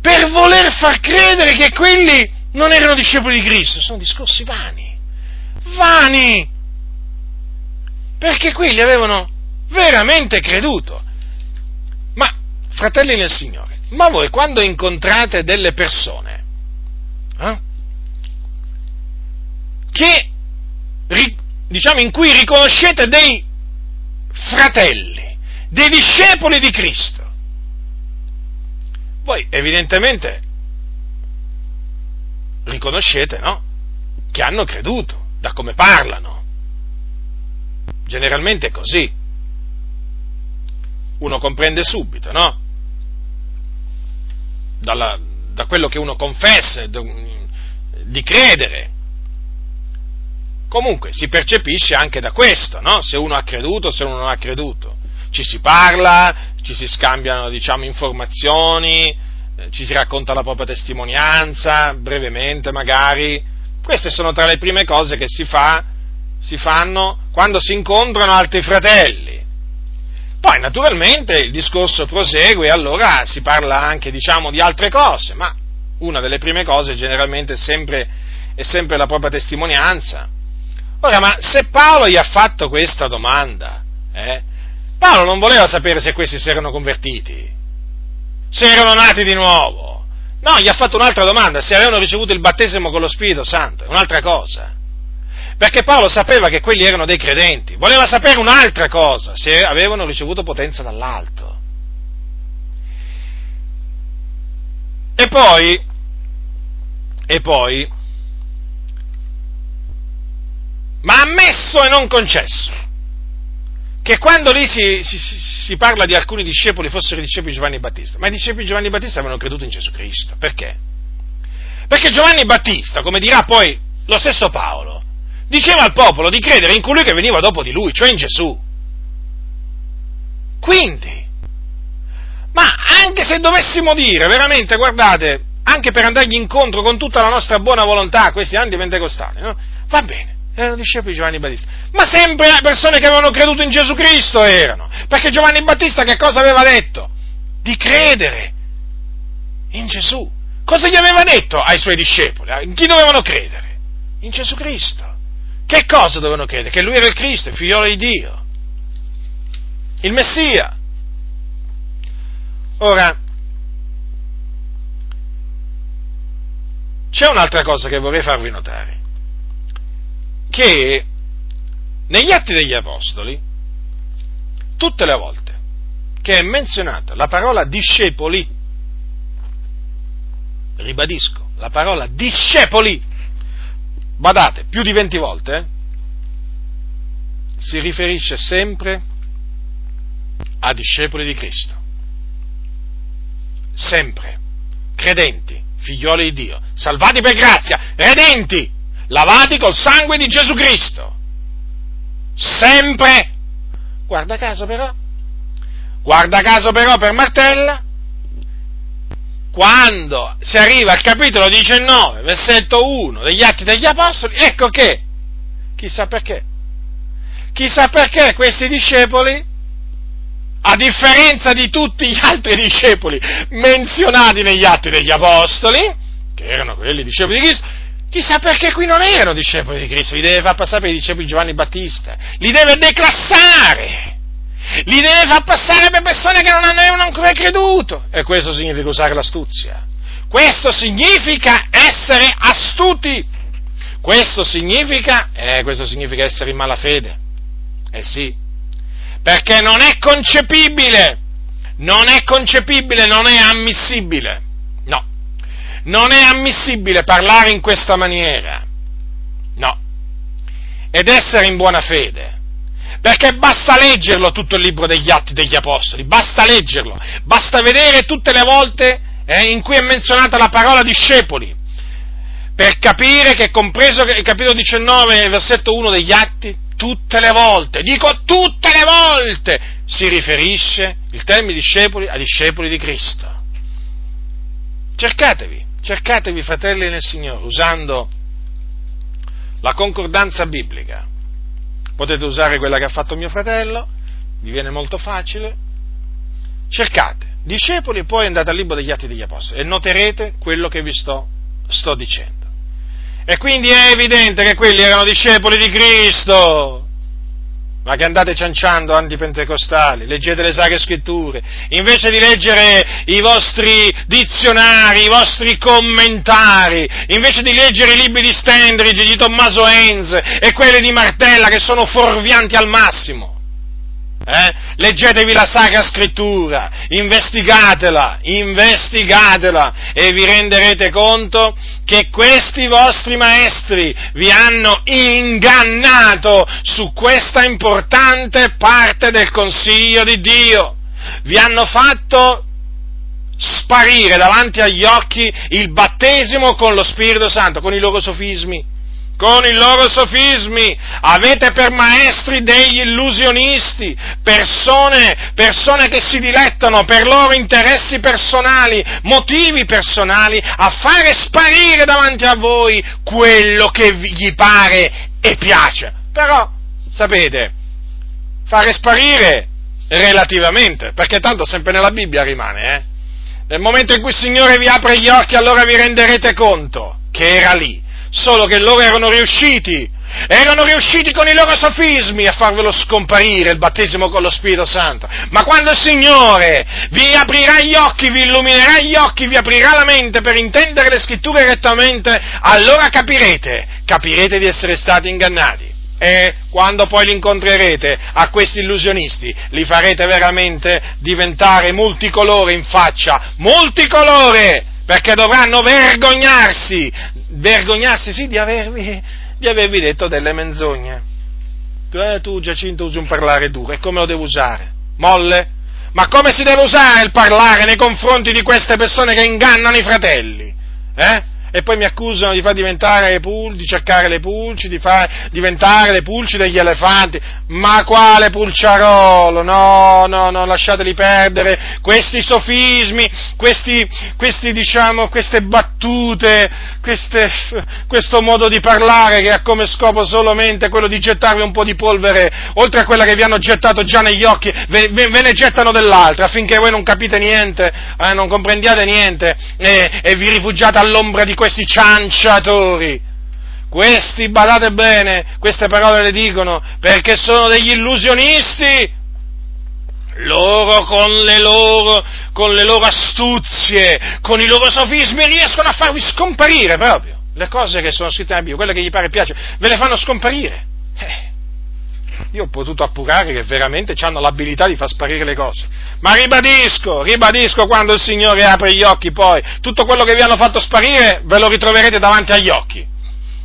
per voler far credere che quelli non erano discepoli di Cristo? Sono discorsi vani, vani, perché quelli avevano veramente creduto. Ma, fratelli nel Signore, ma voi quando incontrate delle persone eh, che, diciamo, in cui riconoscete dei fratelli, dei discepoli di Cristo, voi evidentemente riconoscete, no? Che hanno creduto, da come parlano. Generalmente è così. Uno comprende subito, no? Dalla, da quello che uno confessa di credere. Comunque si percepisce anche da questo, no? Se uno ha creduto, se uno non ha creduto. Ci si parla, ci si scambiano, diciamo, informazioni, eh, ci si racconta la propria testimonianza, brevemente magari. Queste sono tra le prime cose che si, fa, si fanno quando si incontrano altri fratelli. Poi naturalmente il discorso prosegue e allora si parla anche diciamo, di altre cose, ma una delle prime cose generalmente è sempre, è sempre la propria testimonianza. Ora, ma se Paolo gli ha fatto questa domanda, eh, Paolo non voleva sapere se questi si erano convertiti, se erano nati di nuovo. No, gli ha fatto un'altra domanda, se avevano ricevuto il battesimo con lo Spirito Santo, è un'altra cosa. Perché Paolo sapeva che quelli erano dei credenti, voleva sapere un'altra cosa, se avevano ricevuto potenza dall'alto. E poi, e poi, ma ammesso e non concesso, che quando lì si, si, si, parla di alcuni discepoli fossero i discepoli di Giovanni Battista, ma i discepoli di Giovanni Battista avevano creduto in Gesù Cristo. Perché? Perché Giovanni Battista, come dirà poi lo stesso Paolo, diceva al popolo di credere in colui che veniva dopo di lui, cioè in Gesù. Quindi, ma anche se dovessimo dire, veramente, guardate, anche per andargli incontro con tutta la nostra buona volontà a questi antipentecostali, no? va bene, erano discepoli di Giovanni Battista, ma sempre persone che avevano creduto in Gesù Cristo erano, perché Giovanni Battista che cosa aveva detto? Di credere in Gesù. Cosa gli aveva detto ai suoi discepoli? In chi dovevano credere? In Gesù Cristo. Che cosa dovevano credere? Che lui era il Cristo, il figliolo di Dio, il Messia. Ora, c'è un'altra cosa che vorrei farvi notare che negli Atti degli Apostoli, tutte le volte che è menzionata la parola discepoli, ribadisco, la parola discepoli, badate, più di 20 volte, eh, si riferisce sempre a discepoli di Cristo. Sempre. Credenti, figlioli di Dio, salvati per grazia, redenti, lavati col sangue di Gesù Cristo. Sempre. Guarda caso però, guarda caso però per Martella, quando si arriva al capitolo 19, versetto 1 degli Atti degli Apostoli, ecco che, chissà perché, chissà perché questi discepoli, a differenza di tutti gli altri discepoli menzionati negli Atti degli Apostoli, che erano quelli discepoli di Cristo, Chissà perché qui non erano discepoli di Cristo, li deve far passare per i discepoli di Giovanni Battista, li deve declassare, li deve far passare per persone che non avevano ancora creduto. E questo significa usare l'astuzia. Questo significa essere astuti. Questo significa, eh, questo significa essere in malafede. Eh sì, perché non è concepibile, non è concepibile, non è ammissibile non è ammissibile parlare in questa maniera. No. Ed essere in buona fede. Perché basta leggerlo tutto il libro degli Atti degli Apostoli, basta leggerlo, basta vedere tutte le volte eh, in cui è menzionata la parola discepoli, per capire che compreso il capitolo 19, versetto 1 degli Atti, tutte le volte, dico tutte le volte, si riferisce il termine discepoli a discepoli di Cristo. Cercatevi, cercatevi fratelli nel Signore usando la concordanza biblica. Potete usare quella che ha fatto mio fratello, vi viene molto facile. Cercate discepoli e poi andate al libro degli Atti degli Apostoli e noterete quello che vi sto, sto dicendo. E quindi è evidente che quelli erano discepoli di Cristo. Ma che andate cianciando antipentecostali, leggete le sacre scritture, invece di leggere i vostri dizionari, i vostri commentari, invece di leggere i libri di Stendridge, di Tommaso Enz e quelli di Martella che sono fuorvianti al massimo. Eh? Leggetevi la Sacra Scrittura, investigatela, investigatela e vi renderete conto che questi vostri maestri vi hanno ingannato su questa importante parte del consiglio di Dio. Vi hanno fatto sparire davanti agli occhi il battesimo con lo Spirito Santo, con i loro sofismi con i loro sofismi, avete per maestri degli illusionisti, persone, persone che si dilettano per loro interessi personali, motivi personali, a fare sparire davanti a voi quello che gli pare e piace. Però, sapete, fare sparire relativamente, perché tanto sempre nella Bibbia rimane, eh? Nel momento in cui il Signore vi apre gli occhi, allora vi renderete conto che era lì solo che loro erano riusciti, erano riusciti con i loro sofismi a farvelo scomparire il battesimo con lo Spirito Santo. Ma quando il Signore vi aprirà gli occhi, vi illuminerà gli occhi, vi aprirà la mente per intendere le scritture rettamente, allora capirete, capirete di essere stati ingannati. E quando poi li incontrerete a questi illusionisti, li farete veramente diventare multicolore in faccia, multicolore! perché dovranno vergognarsi vergognarsi sì di avervi, di avervi detto delle menzogne. Eh, tu Giacinto usi un parlare duro, e come lo devo usare? Molle? Ma come si deve usare il parlare nei confronti di queste persone che ingannano i fratelli? Eh? E poi mi accusano di far diventare le pulci, di cercare le pulci, di far diventare le pulci degli elefanti. Ma quale pulciarolo? No, no, no, lasciateli perdere questi sofismi, questi, questi diciamo, queste battute, queste, questo modo di parlare che ha come scopo solamente quello di gettarvi un po' di polvere, oltre a quella che vi hanno gettato già negli occhi, ve, ve, ve ne gettano dell'altra affinché voi non capite niente, eh, non comprendiate niente e, e vi rifugiate all'ombra di questi cianciatori. Questi, badate bene, queste parole le dicono perché sono degli illusionisti. Loro con le loro, con le loro astuzie, con i loro sofismi riescono a farvi scomparire proprio le cose che sono scritte nella Bibbia, quelle che gli pare piace, ve le fanno scomparire. Eh. Io ho potuto appurare che veramente hanno l'abilità di far sparire le cose. Ma ribadisco, ribadisco quando il Signore apre gli occhi poi, tutto quello che vi hanno fatto sparire ve lo ritroverete davanti agli occhi.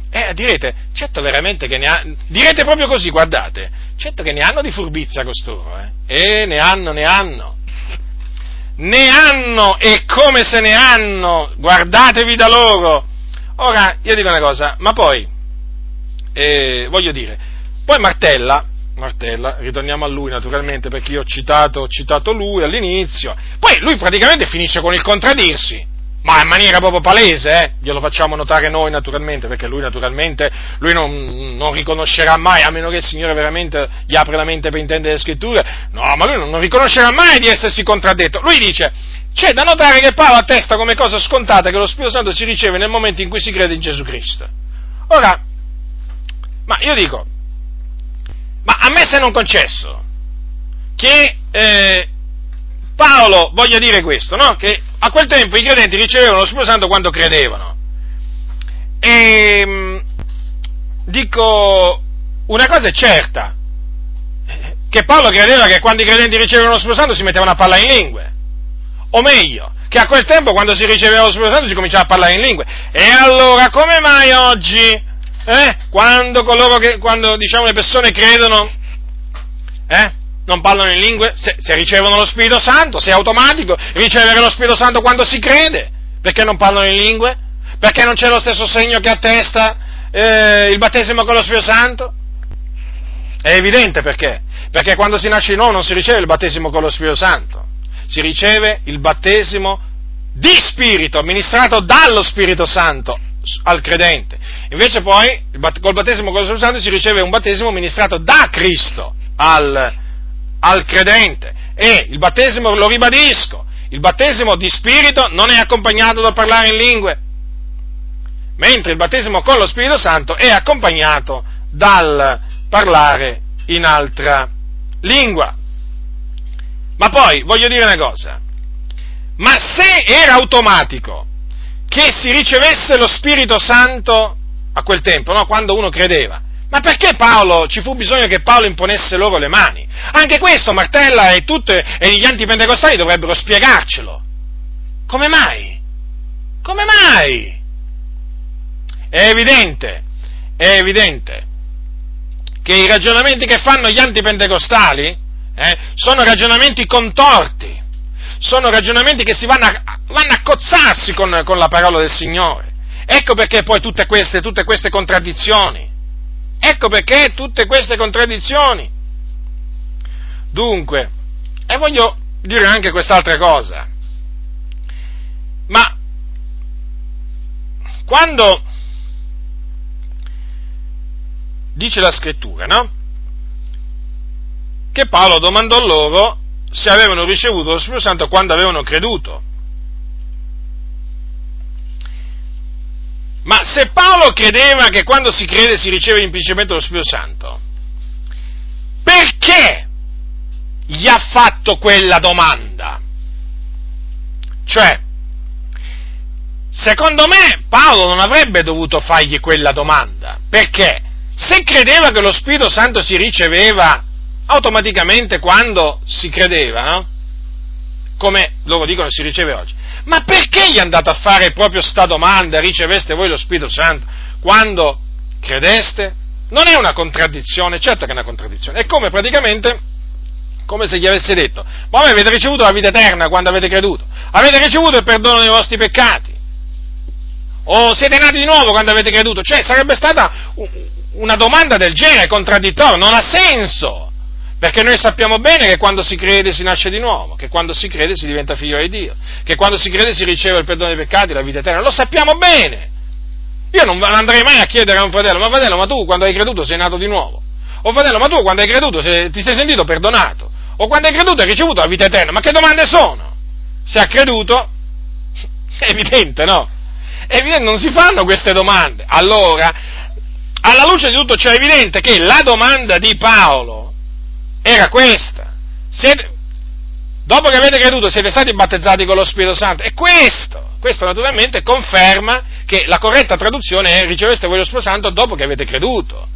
Eh, direte, certo veramente che ne ha, direte proprio così, guardate, certo che ne hanno di furbizia costoro, eh? E ne hanno, ne hanno. Ne hanno e come se ne hanno, guardatevi da loro. Ora, io dico una cosa, ma poi, eh, voglio dire, poi Martella, Martella, ritorniamo a lui naturalmente perché io ho citato, ho citato lui all'inizio, poi lui praticamente finisce con il contraddirsi, ma in maniera proprio palese, eh? glielo facciamo notare noi naturalmente, perché lui naturalmente lui non, non, riconoscerà mai, a meno che il Signore veramente gli apre la mente per intendere le scritture, no, ma lui non, non riconoscerà mai di essersi contraddetto. Lui dice, c'è da notare che Paolo attesta come cosa scontata che lo Spirito Santo si riceve nel momento in cui si crede in Gesù Cristo. Ora, ma io dico, ma a me se non concesso che eh, Paolo voglia dire questo, no? Che a quel tempo i credenti ricevevano lo Spirito Santo quando credevano. E mm, dico, una cosa è certa, che Paolo credeva che quando i credenti ricevevano lo Spirito Santo si mettevano a parlare in lingue. O meglio, che a quel tempo quando si riceveva lo Spirito Santo si cominciava a parlare in lingue. E allora come mai oggi eh? Quando, che, quando diciamo, le persone credono, eh? non parlano in lingue, se, se, ricevono lo Spirito Santo, se è automatico ricevere lo Spirito Santo quando si crede, perché non parlano in lingue? Perché non c'è lo stesso segno che attesta eh, il battesimo con lo Spirito Santo? È evidente perché, perché quando si nasce di nuovo non si riceve il battesimo con lo Spirito Santo, si riceve il battesimo di Spirito, amministrato dallo Spirito Santo al credente. Invece poi, col battesimo con lo Spirito Santo si riceve un battesimo ministrato da Cristo al, al credente. E il battesimo, lo ribadisco, il battesimo di Spirito non è accompagnato dal parlare in lingue, mentre il battesimo con lo Spirito Santo è accompagnato dal parlare in altra lingua. Ma poi voglio dire una cosa, ma se era automatico che si ricevesse lo Spirito Santo a quel tempo, no? quando uno credeva, ma perché Paolo, ci fu bisogno che Paolo imponesse loro le mani? Anche questo Martella e, tutte, e gli antipentecostali dovrebbero spiegarcelo. Come mai? Come mai? È evidente, è evidente che i ragionamenti che fanno gli antipentecostali eh, sono ragionamenti contorti, sono ragionamenti che si vanno a, vanno a cozzarsi con, con, la parola del Signore. Ecco perché poi tutte queste, tutte queste contraddizioni. Ecco perché tutte queste contraddizioni. Dunque, e voglio dire anche quest'altra cosa. Ma quando dice la scrittura, no? Che Paolo domandò loro se avevano ricevuto lo Spirito Santo quando avevano creduto. Ma se Paolo credeva che quando si crede si riceve implicitamente lo Spirito Santo, perché gli ha fatto quella domanda? Cioè, secondo me Paolo non avrebbe dovuto fargli quella domanda. Perché? Se credeva che lo Spirito Santo si riceveva automaticamente quando si credeva, no? Come loro dicono si riceve oggi. Ma perché gli è andato a fare proprio sta domanda, riceveste voi lo Spirito Santo quando credeste? Non è una contraddizione, certo che è una contraddizione. È come praticamente, come se gli avesse detto, ma voi avete ricevuto la vita eterna quando avete creduto, avete ricevuto il perdono dei vostri peccati, o siete nati di nuovo quando avete creduto, cioè sarebbe stata una domanda del genere contraddittoria, non ha senso. Perché noi sappiamo bene che quando si crede si nasce di nuovo, che quando si crede si diventa figlio di Dio, che quando si crede si riceve il perdono dei peccati, la vita eterna. Lo sappiamo bene. Io non andrei mai a chiedere a un fratello, ma fratello, ma tu quando hai creduto sei nato di nuovo? O fratello, ma tu quando hai creduto ti sei sentito perdonato? O quando hai creduto hai ricevuto la vita eterna? Ma che domande sono? Se ha creduto, è evidente, no? È evidente, non si fanno queste domande. Allora, alla luce di tutto ciò è evidente che la domanda di Paolo era questa. Siete, dopo che avete creduto siete stati battezzati con lo Spirito Santo. E questo, questo naturalmente conferma che la corretta traduzione è riceveste voi lo Spirito Santo dopo che avete creduto.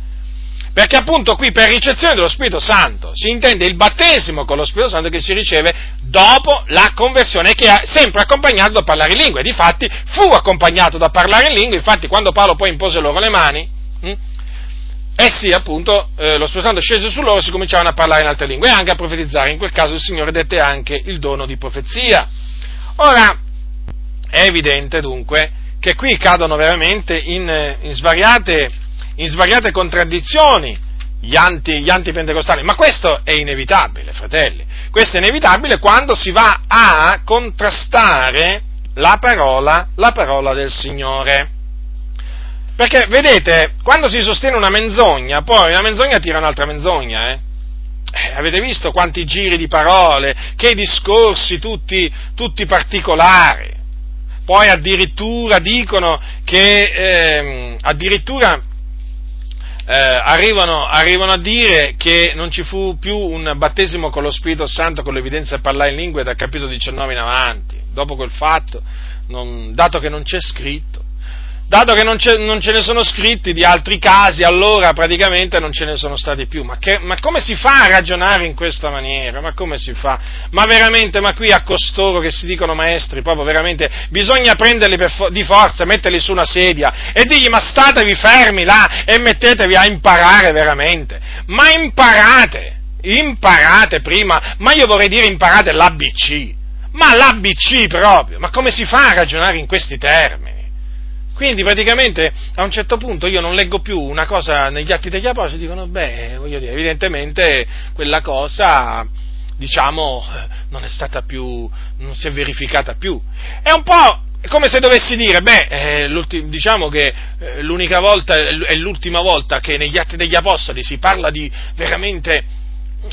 Perché appunto qui per ricezione dello Spirito Santo si intende il battesimo con lo Spirito Santo che si riceve dopo la conversione, che è sempre accompagnato da parlare in lingua. E difatti fu accompagnato da parlare in lingua, infatti quando Paolo poi impose loro le mani, essi appunto, eh, lo Spirito Santo scese su loro e si cominciavano a parlare in altre lingue e anche a profetizzare. In quel caso il Signore dette anche il dono di profezia. Ora, è evidente dunque che qui cadono veramente in, in svariate in svariate contraddizioni gli, anti, gli antipentecostali, ma questo è inevitabile, fratelli. Questo è inevitabile quando si va a contrastare la parola, la parola del Signore. Perché, vedete, quando si sostiene una menzogna, poi una menzogna tira un'altra menzogna, eh? Eh, avete visto quanti giri di parole, che discorsi tutti, tutti particolari. Poi addirittura dicono che eh, addirittura eh, arrivano, arrivano, a dire che non ci fu più un battesimo con lo Spirito Santo con l'evidenza di parlare in lingue dal capitolo 19 in avanti. Dopo quel fatto, non, dato che non c'è scritto, dato che non, non, ce ne sono scritti di altri casi, allora praticamente non ce ne sono stati più. Ma, che, ma, come si fa a ragionare in questa maniera? Ma come si fa? Ma veramente, ma qui a costoro che si dicono maestri, proprio veramente, bisogna prenderli for- di forza, metterli su una sedia e dirgli ma statevi fermi là e mettetevi a imparare veramente. Ma imparate, imparate prima, ma io vorrei dire imparate l'ABC. Ma l'ABC proprio, ma come si fa a ragionare in questi termini? Quindi praticamente a un certo punto io non leggo più una cosa negli atti degli apostoli, dicono, beh, voglio dire, evidentemente quella cosa, diciamo, non è stata più, non si è verificata più. È un po' come se dovessi dire, beh, eh, diciamo che eh, l'unica volta, è l'ultima volta che negli atti degli apostoli si parla di veramente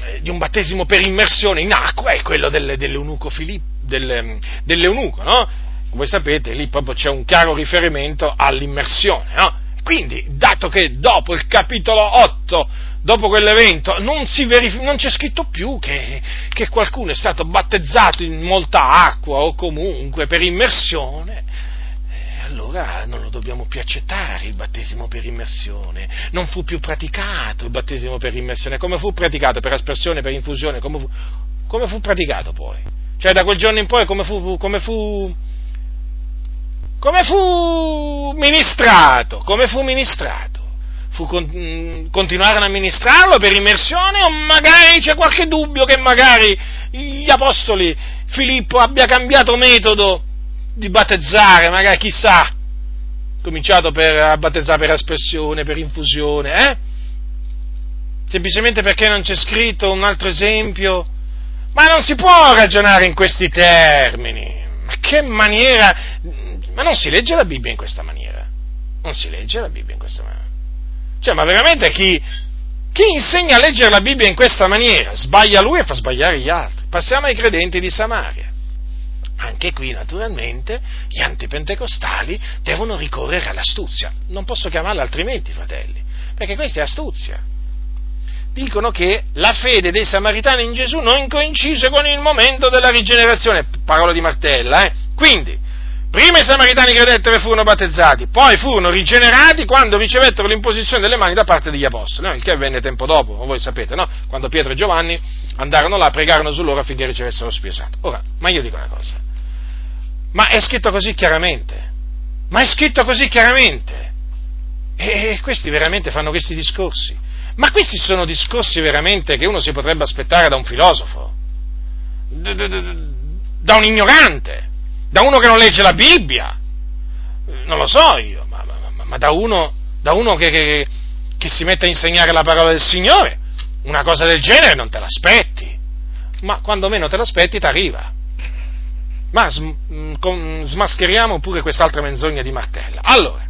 eh, di un battesimo per immersione in acqua, è quello del, dell'eunuco Filippo, del, dell'eunuco, no? Voi sapete, lì proprio c'è un chiaro riferimento all'immersione, no? Quindi, dato che dopo il capitolo 8, dopo quell'evento, non, verif- non c'è scritto più che, che, qualcuno è stato battezzato in molta acqua o comunque per immersione. Eh, allora non lo dobbiamo più accettare il battesimo per immersione, non fu più praticato il battesimo per immersione, come fu praticato per aspersione, per infusione, come fu, come fu praticato poi? Cioè da quel giorno in poi come fu, come fu come fu ministrato? Come fu ministrato? Fu con, mm, continuarono a ministrarlo per immersione o magari c'è qualche dubbio che magari gli apostoli Filippo abbia cambiato metodo di battezzare, magari chissà, cominciato per, a battezzare per aspersione, per infusione, eh? Semplicemente perché non c'è scritto un altro esempio? Ma non si può ragionare in questi termini. Ma che maniera ma non si legge la Bibbia in questa maniera. Non si legge la Bibbia in questa maniera. Cioè, ma veramente chi, chi insegna a leggere la Bibbia in questa maniera sbaglia lui e fa sbagliare gli altri. Passiamo ai credenti di Samaria. Anche qui, naturalmente, gli antipentecostali devono ricorrere all'astuzia. Non posso chiamarla altrimenti, fratelli, perché questa è astuzia. Dicono che la fede dei samaritani in Gesù non coincise con il momento della rigenerazione, parola di Martella, eh? Quindi, Prima i samaritani credettero e furono battezzati, poi furono rigenerati quando ricevettero l'imposizione delle mani da parte degli apostoli, no? il che avvenne tempo dopo, voi sapete, no? quando Pietro e Giovanni andarono là, pregarono su loro affinché ricevessero lo Spirito Santo. Ora, ma io dico una cosa, ma è scritto così chiaramente, ma è scritto così chiaramente, e questi veramente fanno questi discorsi, ma questi sono discorsi veramente che uno si potrebbe aspettare da un filosofo, da un ignorante da uno che non legge la Bibbia, non lo so io, ma, ma, ma da uno, da uno che, che, che, si mette a insegnare la parola del Signore, una cosa del genere non te l'aspetti, ma quando meno te l'aspetti ti arriva. Ma sm, smascheriamo pure quest'altra menzogna di Martella. Allora,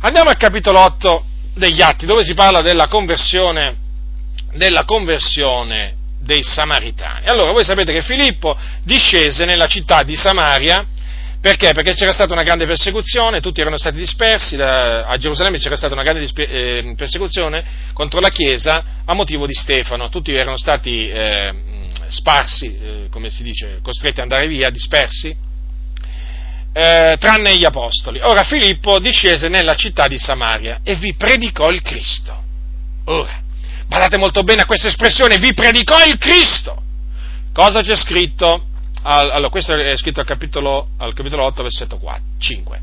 andiamo al capitolo 8 degli Atti, dove si parla della conversione, della conversione dei Samaritani. Allora, voi sapete che Filippo discese nella città di Samaria, perché? Perché c'era stata una grande persecuzione, tutti erano stati dispersi, da, a Gerusalemme c'era stata una grande dispe, eh, persecuzione contro la Chiesa a motivo di Stefano, tutti erano stati eh, sparsi, eh, come si dice, costretti ad andare via, dispersi, eh, tranne gli apostoli. Ora Filippo discese nella città di Samaria e vi predicò il Cristo. Ora, Badate molto bene a questa espressione, vi predicò il Cristo. Cosa c'è scritto? Allora, questo è scritto al capitolo, al capitolo 8, versetto 4, 5.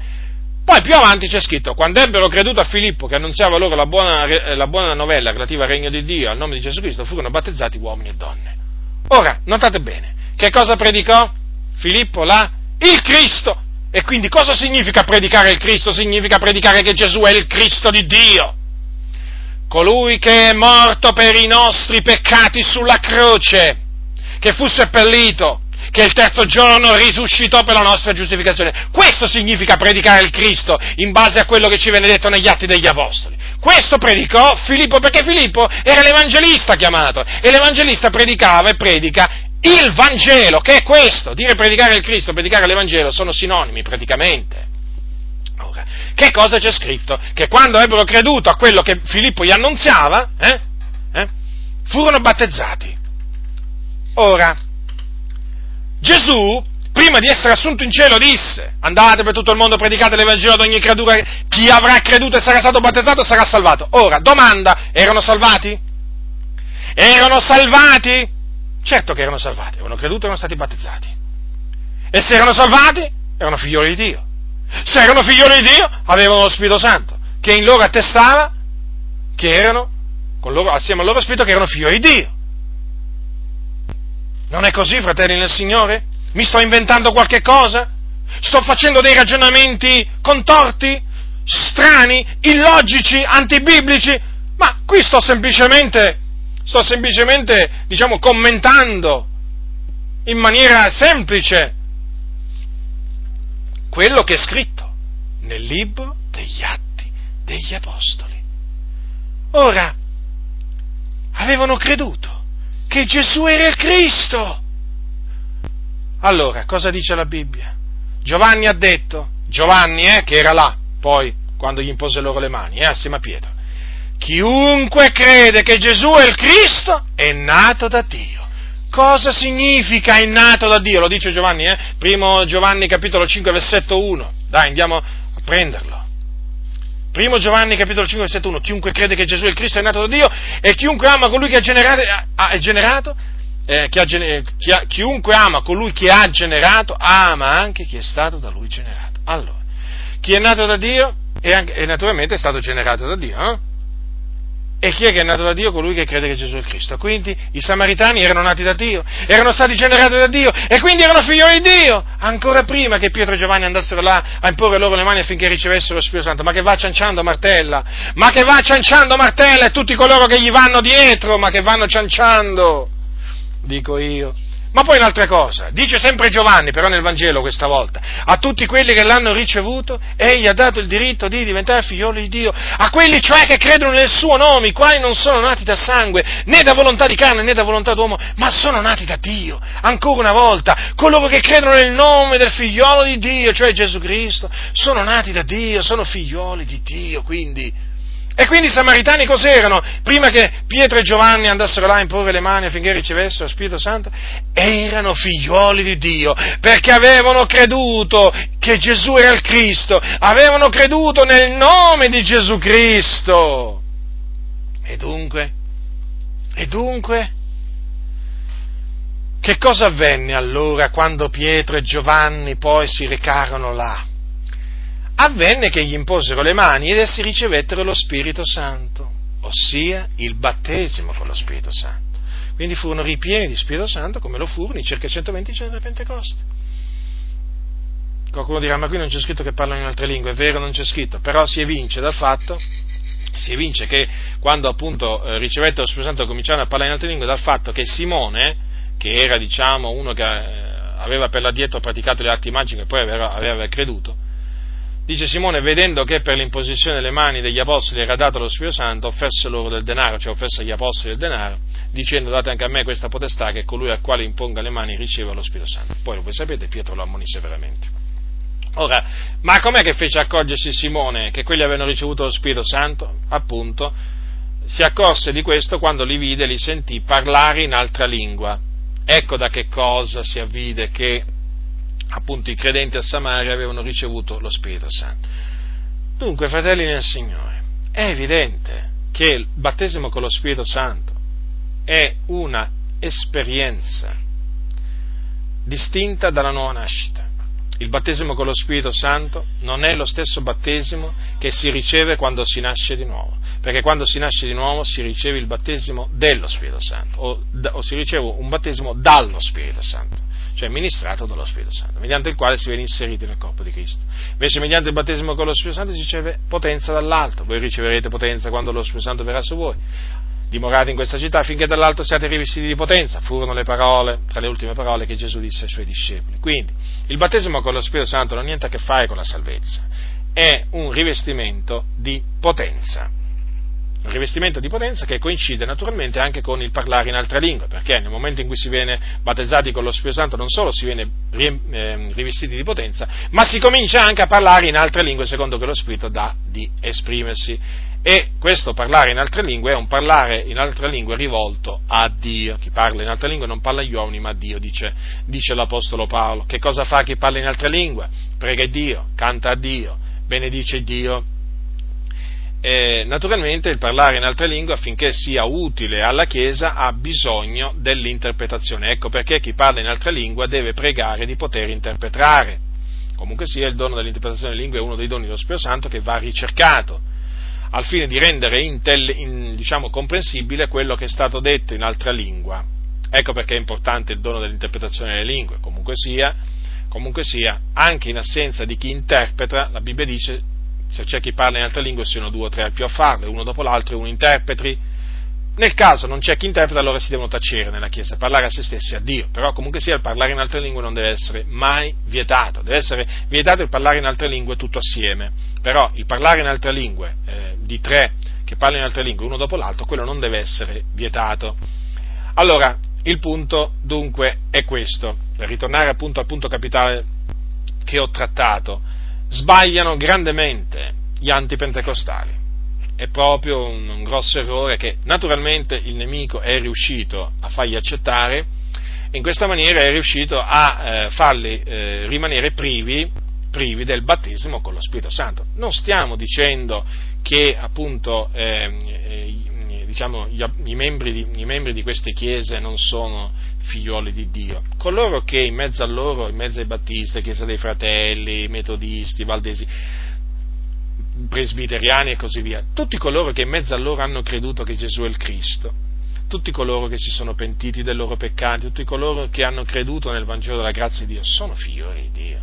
Poi più avanti c'è scritto, quando ebbero creduto a Filippo che annunziava loro la buona, la buona novella relativa al regno di Dio, al nome di Gesù Cristo, furono battezzati uomini e donne. Ora, notate bene, che cosa predicò Filippo là? Il Cristo. E quindi cosa significa predicare il Cristo? Significa predicare che Gesù è il Cristo di Dio colui che è morto per i nostri peccati sulla croce, che fu seppellito, che il terzo giorno risuscitò per la nostra giustificazione. Questo significa predicare il Cristo in base a quello che ci viene detto negli atti degli Apostoli. Questo predicò Filippo perché Filippo era l'evangelista chiamato e l'evangelista predicava e predica il Vangelo, che è questo. Dire predicare il Cristo, predicare l'Evangelo sono sinonimi praticamente. Che cosa c'è scritto? Che quando ebbero creduto a quello che Filippo gli annunziava, eh, eh, furono battezzati. Ora, Gesù, prima di essere assunto in cielo, disse, andate per tutto il mondo, predicate l'Evangelo ad ogni creatura, chi avrà creduto e sarà stato battezzato sarà salvato. Ora, domanda, erano salvati? Erano salvati? Certo che erano salvati, avevano creduto e erano stati battezzati. E se erano salvati, erano figlioli di Dio. Se erano figlioli di Dio, avevano lo Spirito Santo, che in loro attestava che erano, loro, assieme al loro Spirito, che erano figlioli di Dio. Non è così, fratelli nel Signore? Mi sto inventando qualche cosa? Sto facendo dei ragionamenti contorti, strani, illogici, antibiblici? Ma qui sto semplicemente, sto semplicemente, diciamo, commentando in maniera semplice quello che è scritto nel libro degli atti degli apostoli. Ora, avevano creduto che Gesù era il Cristo. Allora, cosa dice la Bibbia? Giovanni ha detto, Giovanni eh, che era là, poi, quando gli impose loro le mani, eh, assieme a Pietro, chiunque crede che Gesù è il Cristo è nato da Dio. Cosa significa è nato da Dio? Lo dice Giovanni, eh? Primo Giovanni capitolo 5 versetto 1. Dai, andiamo a prenderlo. Primo Giovanni capitolo 5 versetto 1. Chiunque crede che Gesù è il Cristo è nato da Dio e chiunque ama colui che ha generato, ha, generato eh, chi ha, chi ha, chiunque ama colui che ha generato, ama anche chi è stato da lui generato. Allora, chi è nato da Dio è, anche, è naturalmente è stato generato da Dio. Eh? E chi è che è nato da Dio? Colui che crede che Gesù è Cristo. Quindi i samaritani erano nati da Dio, erano stati generati da Dio e quindi erano figlioli di Dio. Ancora prima che Pietro e Giovanni andassero là a imporre loro le mani affinché ricevessero lo Spirito Santo. Ma che va cianciando Martella? Ma che va cianciando Martella e tutti coloro che gli vanno dietro, ma che vanno cianciando? Dico io. Ma poi un'altra cosa, dice sempre Giovanni, però nel Vangelo questa volta, a tutti quelli che l'hanno ricevuto, egli ha dato il diritto di diventare figlioli di Dio, a quelli cioè che credono nel suo nome, i quali non sono nati da sangue, né da volontà di carne, né da volontà d'uomo, ma sono nati da Dio. Ancora una volta, coloro che credono nel nome del figliolo di Dio, cioè Gesù Cristo, sono nati da Dio, sono figlioli di Dio, quindi e quindi i samaritani cos'erano? Prima che Pietro e Giovanni andassero là a imporre le mani affinché ricevessero lo Spirito Santo, erano figlioli di Dio, perché avevano creduto che Gesù era il Cristo, avevano creduto nel nome di Gesù Cristo. E dunque? E dunque? Che cosa avvenne allora quando Pietro e Giovanni poi si recarono là? Avvenne che gli imposero le mani ed essi ricevettero lo Spirito Santo, ossia il battesimo con lo Spirito Santo. Quindi furono ripieni di Spirito Santo come lo furono i circa 120 giorni del Pentecoste. Qualcuno dirà, ma qui non c'è scritto che parlano in altre lingue, è vero, non c'è scritto, però si evince dal fatto, si evince che quando appunto eh, ricevettero lo Spirito Santo cominciarono a parlare in altre lingue, dal fatto che Simone, che era diciamo uno che eh, aveva per l'addietro praticato le arti magiche e poi aveva, aveva creduto, Dice Simone, vedendo che per l'imposizione delle mani degli apostoli era dato lo Spirito Santo, offesse loro del denaro, cioè offesse agli apostoli del denaro, dicendo date anche a me questa potestà che colui al quale imponga le mani riceva lo Spirito Santo. Poi voi sapete, Pietro lo ammonisse veramente. Ora, ma com'è che fece accorgersi Simone che quelli avevano ricevuto lo Spirito Santo? Appunto, si accorse di questo quando li vide e li sentì parlare in altra lingua. Ecco da che cosa si avvide che appunto i credenti a Samaria avevano ricevuto lo Spirito Santo. Dunque, fratelli nel Signore, è evidente che il battesimo con lo Spirito Santo è una esperienza distinta dalla nuova nascita. Il battesimo con lo Spirito Santo non è lo stesso battesimo che si riceve quando si nasce di nuovo, perché quando si nasce di nuovo si riceve il battesimo dello Spirito Santo o, o si riceve un battesimo dallo Spirito Santo cioè ministrato dallo Spirito Santo, mediante il quale si viene inseriti nel corpo di Cristo. Invece mediante il battesimo con lo Spirito Santo si riceve potenza dall'alto, voi riceverete potenza quando lo Spirito Santo verrà su voi. Dimorate in questa città finché dall'alto siate rivestiti di potenza, furono le parole, tra le ultime parole che Gesù disse ai suoi discepoli. Quindi, il battesimo con lo Spirito Santo non ha niente a che fare con la salvezza, è un rivestimento di potenza rivestimento di potenza che coincide naturalmente anche con il parlare in altre lingue, perché nel momento in cui si viene battezzati con lo Spirito Santo non solo si viene ehm, rivestiti di potenza, ma si comincia anche a parlare in altre lingue secondo che lo Spirito dà di esprimersi. E questo parlare in altre lingue è un parlare in altre lingue rivolto a Dio. Chi parla in altre lingue non parla agli uomini, ma a Dio, dice, dice l'Apostolo Paolo. Che cosa fa chi parla in altre lingue? Prega Dio, canta a Dio, benedice Dio eh, naturalmente il parlare in altre lingue affinché sia utile alla Chiesa ha bisogno dell'interpretazione. Ecco perché chi parla in altre lingue deve pregare di poter interpretare. Comunque sia, il dono dell'interpretazione delle lingue è uno dei doni dello Spirito Santo che va ricercato al fine di rendere intel, in, diciamo, comprensibile quello che è stato detto in altra lingua. Ecco perché è importante il dono dell'interpretazione delle lingue. Comunque sia, comunque sia, anche in assenza di chi interpreta, la Bibbia dice se c'è chi parla in altre lingue siano due o tre al più a farlo, uno dopo l'altro e uno interpreti. Nel caso non c'è chi interpreta, allora si devono tacere nella Chiesa, parlare a se stessi a Dio. Però comunque sia il parlare in altre lingue non deve essere mai vietato, deve essere vietato il parlare in altre lingue tutto assieme. Però il parlare in altre lingue eh, di tre che parlano in altre lingue uno dopo l'altro, quello non deve essere vietato. Allora, il punto dunque è questo, per ritornare appunto al punto capitale che ho trattato sbagliano grandemente gli antipentecostali. è proprio un, un grosso errore che naturalmente il nemico è riuscito a fargli accettare e in questa maniera è riuscito a eh, farli eh, rimanere privi, privi, del battesimo con lo Spirito Santo. Non stiamo dicendo che appunto ehm, eh, diciamo, gli, i, membri di, i, membri di, queste chiese non sono figlioli di Dio. Coloro che in mezzo a loro, in mezzo ai battisti, Chiesa dei Fratelli, metodisti, valdesi, presbiteriani e così via, tutti coloro che in mezzo a loro hanno creduto che Gesù è il Cristo, tutti coloro che si sono pentiti dei loro peccati, tutti coloro che hanno creduto nel Vangelo della grazia di Dio, sono figlioli di Dio,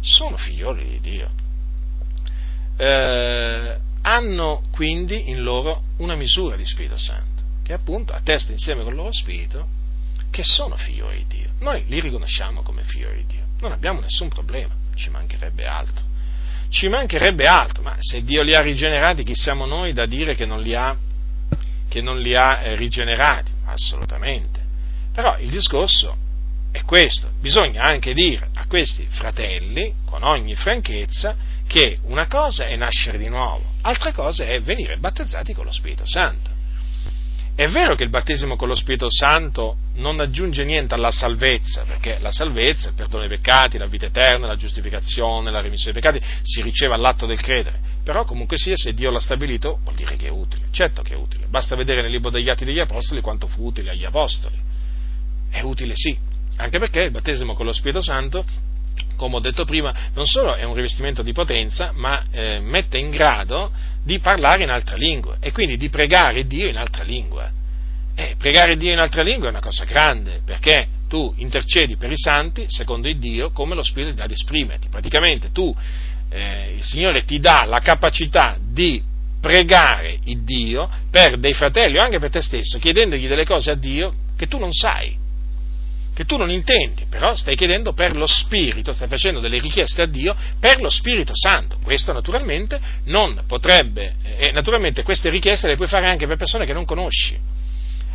sono figlioli di Dio. Eh, hanno quindi in loro una misura di Spirito Santo, che appunto attesta insieme con il loro Spirito che sono figlioli di Dio. Noi li riconosciamo come figlioli di Dio, non abbiamo nessun problema, ci mancherebbe altro. Ci mancherebbe altro, ma se Dio li ha rigenerati, chi siamo noi da dire che non li ha, non li ha eh, rigenerati? Assolutamente. Però il discorso è questo, bisogna anche dire a questi fratelli, con ogni franchezza, che una cosa è nascere di nuovo, altra cosa è venire battezzati con lo Spirito Santo. È vero che il battesimo con lo Spirito Santo non aggiunge niente alla salvezza, perché la salvezza, il perdono dei peccati, la vita eterna, la giustificazione, la remissione dei peccati si riceve all'atto del credere, però comunque sia, se Dio l'ha stabilito, vuol dire che è utile, certo che è utile, basta vedere nel libro degli Atti degli Apostoli quanto fu utile agli Apostoli, è utile sì, anche perché il battesimo con lo Spirito Santo come ho detto prima, non solo è un rivestimento di potenza, ma eh, mette in grado di parlare in altra lingua e quindi di pregare Dio in altra lingua. E pregare Dio in altra lingua è una cosa grande, perché tu intercedi per i santi secondo il Dio come lo Spirito ti dà di esprimerti. Praticamente tu, eh, il Signore ti dà la capacità di pregare il Dio per dei fratelli o anche per te stesso, chiedendogli delle cose a Dio che tu non sai che tu non intendi, però stai chiedendo per lo Spirito, stai facendo delle richieste a Dio per lo Spirito Santo. Questo naturalmente non potrebbe, e naturalmente queste richieste le puoi fare anche per persone che non conosci,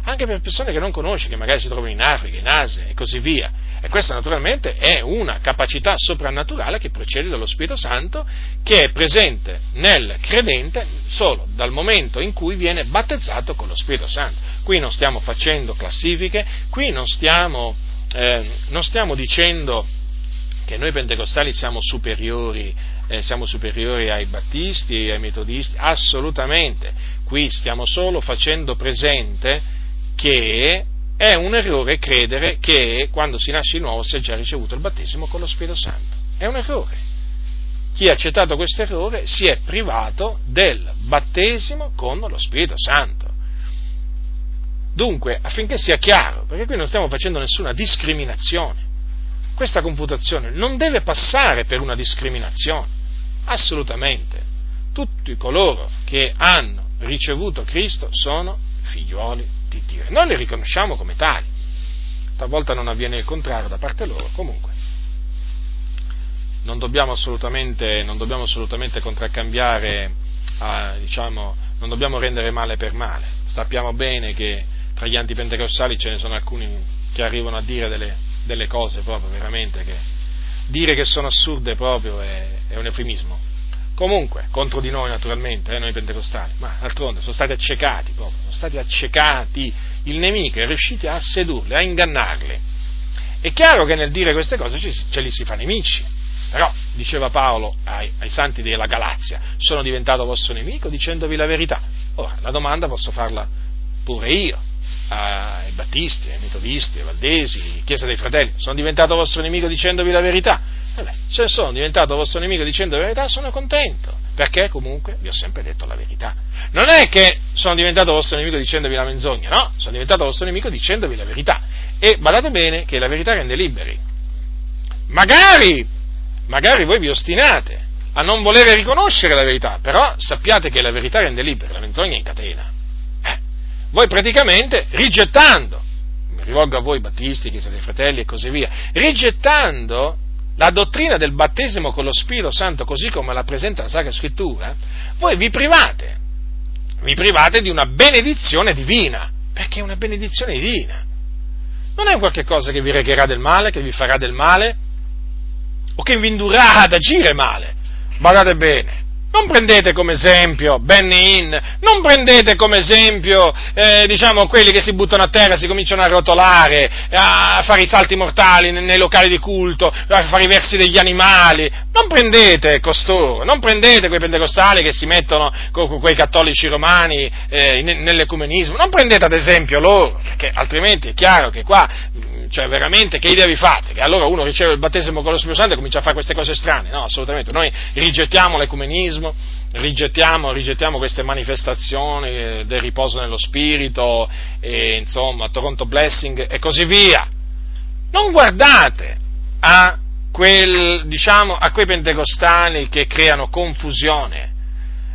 anche per persone che non conosci, che magari si trovano in Africa, in Asia e così via. E questa naturalmente è una capacità soprannaturale che procede dallo Spirito Santo, che è presente nel credente solo dal momento in cui viene battezzato con lo Spirito Santo. Qui non stiamo facendo classifiche, qui non stiamo eh, non stiamo dicendo che noi pentecostali siamo superiori, eh, siamo superiori ai battisti ai metodisti, assolutamente, qui stiamo solo facendo presente che è un errore credere che quando si nasce di nuovo si è già ricevuto il battesimo con lo Spirito Santo. È un errore. Chi ha accettato questo errore si è privato del battesimo con lo Spirito Santo. Dunque, affinché sia chiaro, perché qui non stiamo facendo nessuna discriminazione, questa confutazione non deve passare per una discriminazione, assolutamente. Tutti coloro che hanno ricevuto Cristo sono figliuoli di Dio noi li riconosciamo come tali. Talvolta non avviene il contrario da parte loro, comunque. Non dobbiamo assolutamente, non dobbiamo assolutamente contraccambiare, a, diciamo, non dobbiamo rendere male per male. Sappiamo bene che tra gli antipentecostali ce ne sono alcuni che arrivano a dire delle, delle cose proprio veramente che dire che sono assurde proprio è, è un eufemismo. Comunque, contro di noi naturalmente, eh, noi pentecostali, ma d'altronde sono stati accecati proprio, sono stati accecati, il nemico è riuscito a sedurli, a ingannarli. È chiaro che nel dire queste cose ce li si fa nemici, però, diceva Paolo ai, ai, santi della Galazia, sono diventato vostro nemico dicendovi la verità. Ora, la domanda posso farla pure io ai battisti, ai metodisti, ai valdesi, Chiesa dei Fratelli, sono diventato vostro nemico dicendovi la verità. Eh beh, se sono diventato vostro nemico dicendo la verità, sono contento, perché comunque vi ho sempre detto la verità. Non è che sono diventato vostro nemico dicendovi la menzogna, no, sono diventato vostro nemico dicendovi la verità. E badate bene che la verità rende liberi. Magari, magari voi vi ostinate a non volere riconoscere la verità, però sappiate che la verità rende liberi, la menzogna incatena voi praticamente rigettando, mi rivolgo a voi battisti, Chiesa dei Fratelli e così via, rigettando la dottrina del battesimo con lo Spirito Santo così come la presenta la Sacra Scrittura, voi vi private, vi private di una benedizione divina, perché è una benedizione divina. Non è qualche cosa che vi regherà del male, che vi farà del male, o che vi indurrà ad agire male. Guardate bene, non prendete come esempio Benny Hinn, non prendete come esempio, eh, diciamo, quelli che si buttano a terra, si cominciano a rotolare, a fare i salti mortali nei, nei locali di culto, a fare i versi degli animali. Non prendete costoro, non prendete quei pentecostali che si mettono con, quei cattolici romani eh, nell'ecumenismo, non prendete ad esempio loro, perché altrimenti è chiaro che qua cioè veramente che idea vi fate? Che allora uno riceve il battesimo con lo Spirito Santo e comincia a fare queste cose strane? No, assolutamente. Noi rigettiamo l'ecumenismo, rigettiamo, rigettiamo queste manifestazioni eh, del riposo nello Spirito, e, insomma, Toronto Blessing e così via. Non guardate a, quel, diciamo, a quei pentecostali che creano confusione,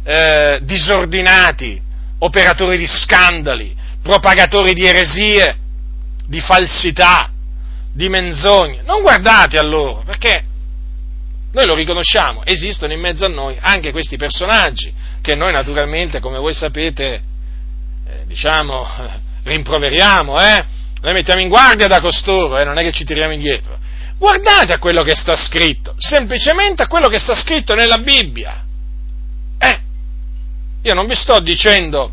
eh, disordinati, operatori di scandali, propagatori di eresie, di falsità, di menzogne. Non guardate a loro, perché noi lo riconosciamo, esistono in mezzo a noi anche questi personaggi che noi naturalmente, come voi sapete, eh, diciamo, rimproveriamo, eh? Noi mettiamo in guardia da costoro, eh? non è che ci tiriamo indietro. Guardate a quello che sta scritto, semplicemente a quello che sta scritto nella Bibbia. Eh, io non vi sto dicendo,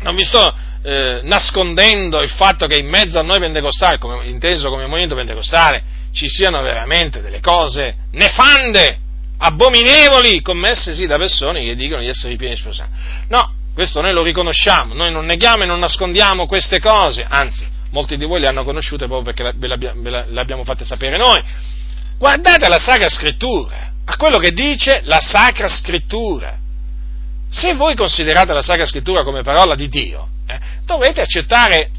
non vi sto eh, nascondendo il fatto che in mezzo a noi pentecostali, come, inteso come movimento pentecostale, ci siano veramente delle cose nefande, abominevoli, commesse sì da persone che dicono di essere pieni di Spirito No, questo noi lo riconosciamo, noi non neghiamo e non nascondiamo queste cose, anzi, molti di voi le hanno conosciute proprio perché ve le abbiamo fatte sapere noi. Guardate la Sacra Scrittura, a quello che dice la Sacra Scrittura. Se voi considerate la Sacra Scrittura come parola di Dio, eh, dovete accettare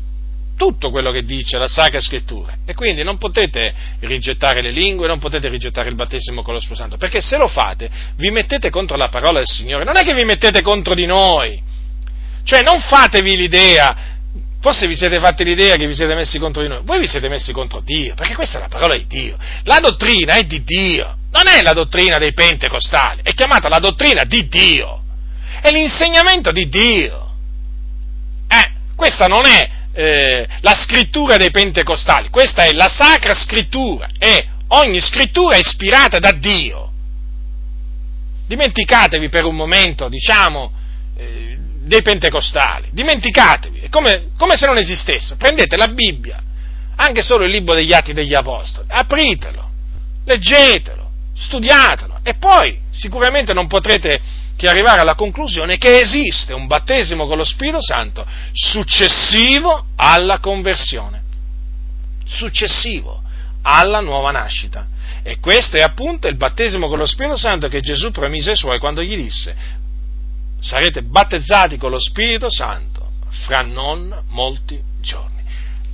tutto quello che dice la Sacra Scrittura. E quindi non potete rigettare le lingue, non potete rigettare il battesimo con lo Santo, perché se lo fate vi mettete contro la parola del Signore, non è che vi mettete contro di noi, cioè non fatevi l'idea, forse vi siete fatti l'idea che vi siete messi contro di noi, voi vi siete messi contro Dio, perché questa è la parola di Dio, la dottrina è di Dio, non è la dottrina dei pentecostali, è chiamata la dottrina di Dio, è l'insegnamento di Dio. Questa non è eh, la scrittura dei pentecostali, questa è la sacra scrittura. E ogni scrittura è ispirata da Dio. Dimenticatevi per un momento, diciamo, eh, dei pentecostali, dimenticatevi, è come, come se non esistesse. Prendete la Bibbia, anche solo il libro degli Atti degli Apostoli, apritelo, leggetelo, studiatelo. E poi sicuramente non potrete che arrivare alla conclusione che esiste un battesimo con lo Spirito Santo successivo alla conversione, successivo alla nuova nascita. E questo è appunto il battesimo con lo Spirito Santo che Gesù promise ai suoi quando gli disse sarete battezzati con lo Spirito Santo fra non molti giorni.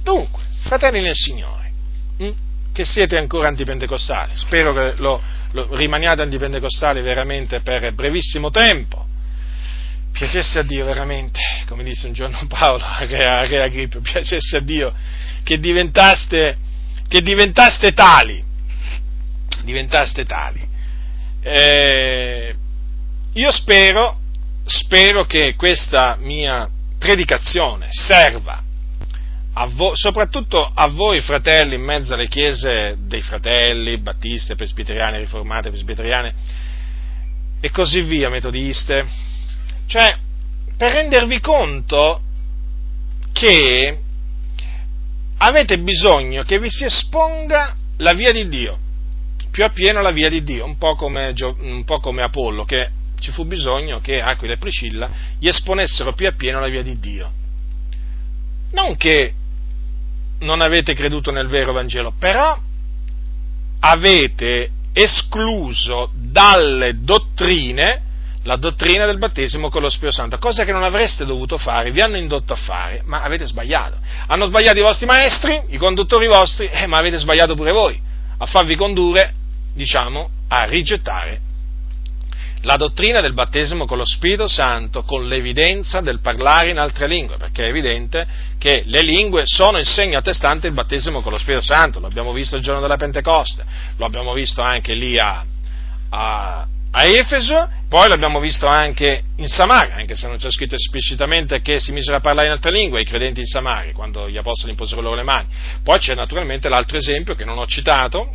Dunque, fratelli nel Signore, hm, che siete ancora antipentecostali, spero che lo, rimaniate antipentecostali veramente per brevissimo tempo. Piacesse a Dio veramente, come disse un giorno Paolo a Re Agrippo, piacesse a Dio che diventaste, che diventaste tali, diventaste tali. Eh, io spero, spero che questa mia predicazione serva a vo- soprattutto a voi fratelli in mezzo alle chiese dei fratelli, battiste, presbiteriane, riformate, presbiteriane e così via, metodiste, cioè per rendervi conto che avete bisogno che vi si esponga la via di Dio, più appieno la via di Dio, un po' come, un po come Apollo, che ci fu bisogno che Aquila e Priscilla gli esponessero più appieno la via di Dio. Non che non avete creduto nel vero Vangelo, però avete escluso dalle dottrine la dottrina del battesimo con lo Spirito Santo, cosa che non avreste dovuto fare, vi hanno indotto a fare, ma avete sbagliato. Hanno sbagliato i vostri maestri, i conduttori vostri, eh, ma avete sbagliato pure voi a farvi condurre, diciamo, a rigettare la dottrina del battesimo con lo Spirito Santo con l'evidenza del parlare in altre lingue, perché è evidente che le lingue sono il segno attestante del battesimo con lo Spirito Santo, lo abbiamo visto il giorno della Pentecoste, lo abbiamo visto anche lì a, a, a Efeso, poi l'abbiamo visto anche in Samaria, anche se non c'è scritto esplicitamente che si misero a parlare in altre lingue ai credenti in Samaria, quando gli apostoli imposero loro le mani. Poi c'è naturalmente l'altro esempio che non ho citato,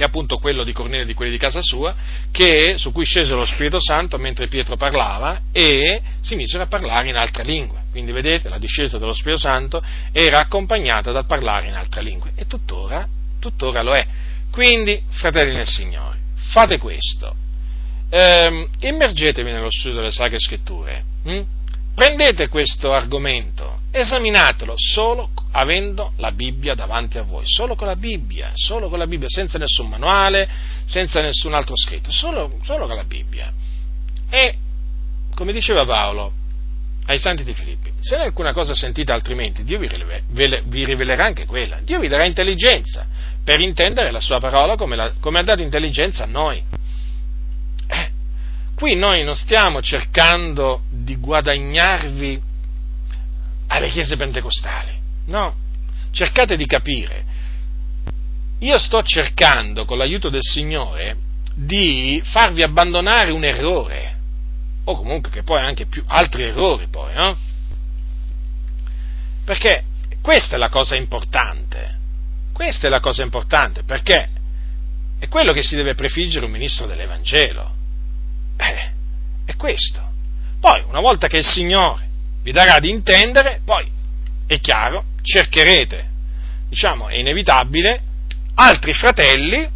che è appunto quello di Cornelio e di quelli di casa sua, che, su cui scese lo Spirito Santo mentre Pietro parlava e si misero a parlare in altre lingue. Quindi vedete, la discesa dello Spirito Santo era accompagnata dal parlare in altre lingue e tuttora, tuttora lo è. Quindi, fratelli nel Signore, fate questo. Ehm, immergetevi nello studio delle Sacre Scritture. Hm? Prendete questo argomento, esaminatelo solo avendo la Bibbia davanti a voi, solo con la Bibbia, solo con la Bibbia, senza nessun manuale, senza nessun altro scritto, solo, solo con la Bibbia. E, come diceva Paolo ai santi di Filippi, se non alcuna cosa sentita altrimenti, Dio vi, rivele, vi, rivelerà anche quella, Dio vi darà intelligenza per intendere la sua parola come, la, come ha dato intelligenza a noi. Eh, qui noi non stiamo cercando di guadagnarvi alle chiese pentecostali, no, cercate di capire. Io sto cercando, con l'aiuto del Signore, di farvi abbandonare un errore, o comunque che poi anche più altri errori poi, no? Perché questa è la cosa importante, questa è la cosa importante, perché è quello che si deve prefiggere un ministro dell'Evangelo. Eh, è questo. Poi, una volta che il Signore vi darà di intendere, poi è chiaro, cercherete, diciamo, è inevitabile, altri fratelli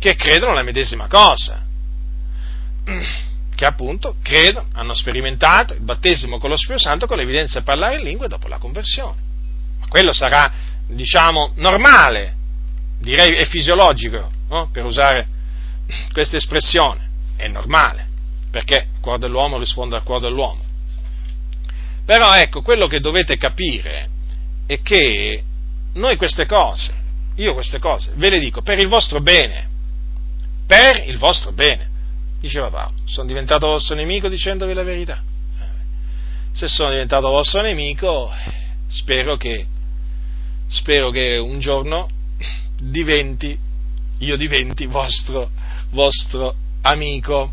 che credono la medesima cosa, che appunto credono, hanno sperimentato il battesimo con lo Spirito Santo con l'evidenza di parlare in lingue dopo la conversione. Ma quello sarà, diciamo, normale, direi è fisiologico, no? per usare questa espressione, è normale, perché il cuore dell'uomo risponde al cuore dell'uomo. Però ecco, quello che dovete capire è che noi queste cose, io queste cose, ve le dico per il vostro bene, per il vostro bene. Diceva Paolo, sono diventato vostro nemico dicendovi la verità. Se sono diventato vostro nemico, spero che, spero che un giorno diventi, io diventi vostro, vostro amico.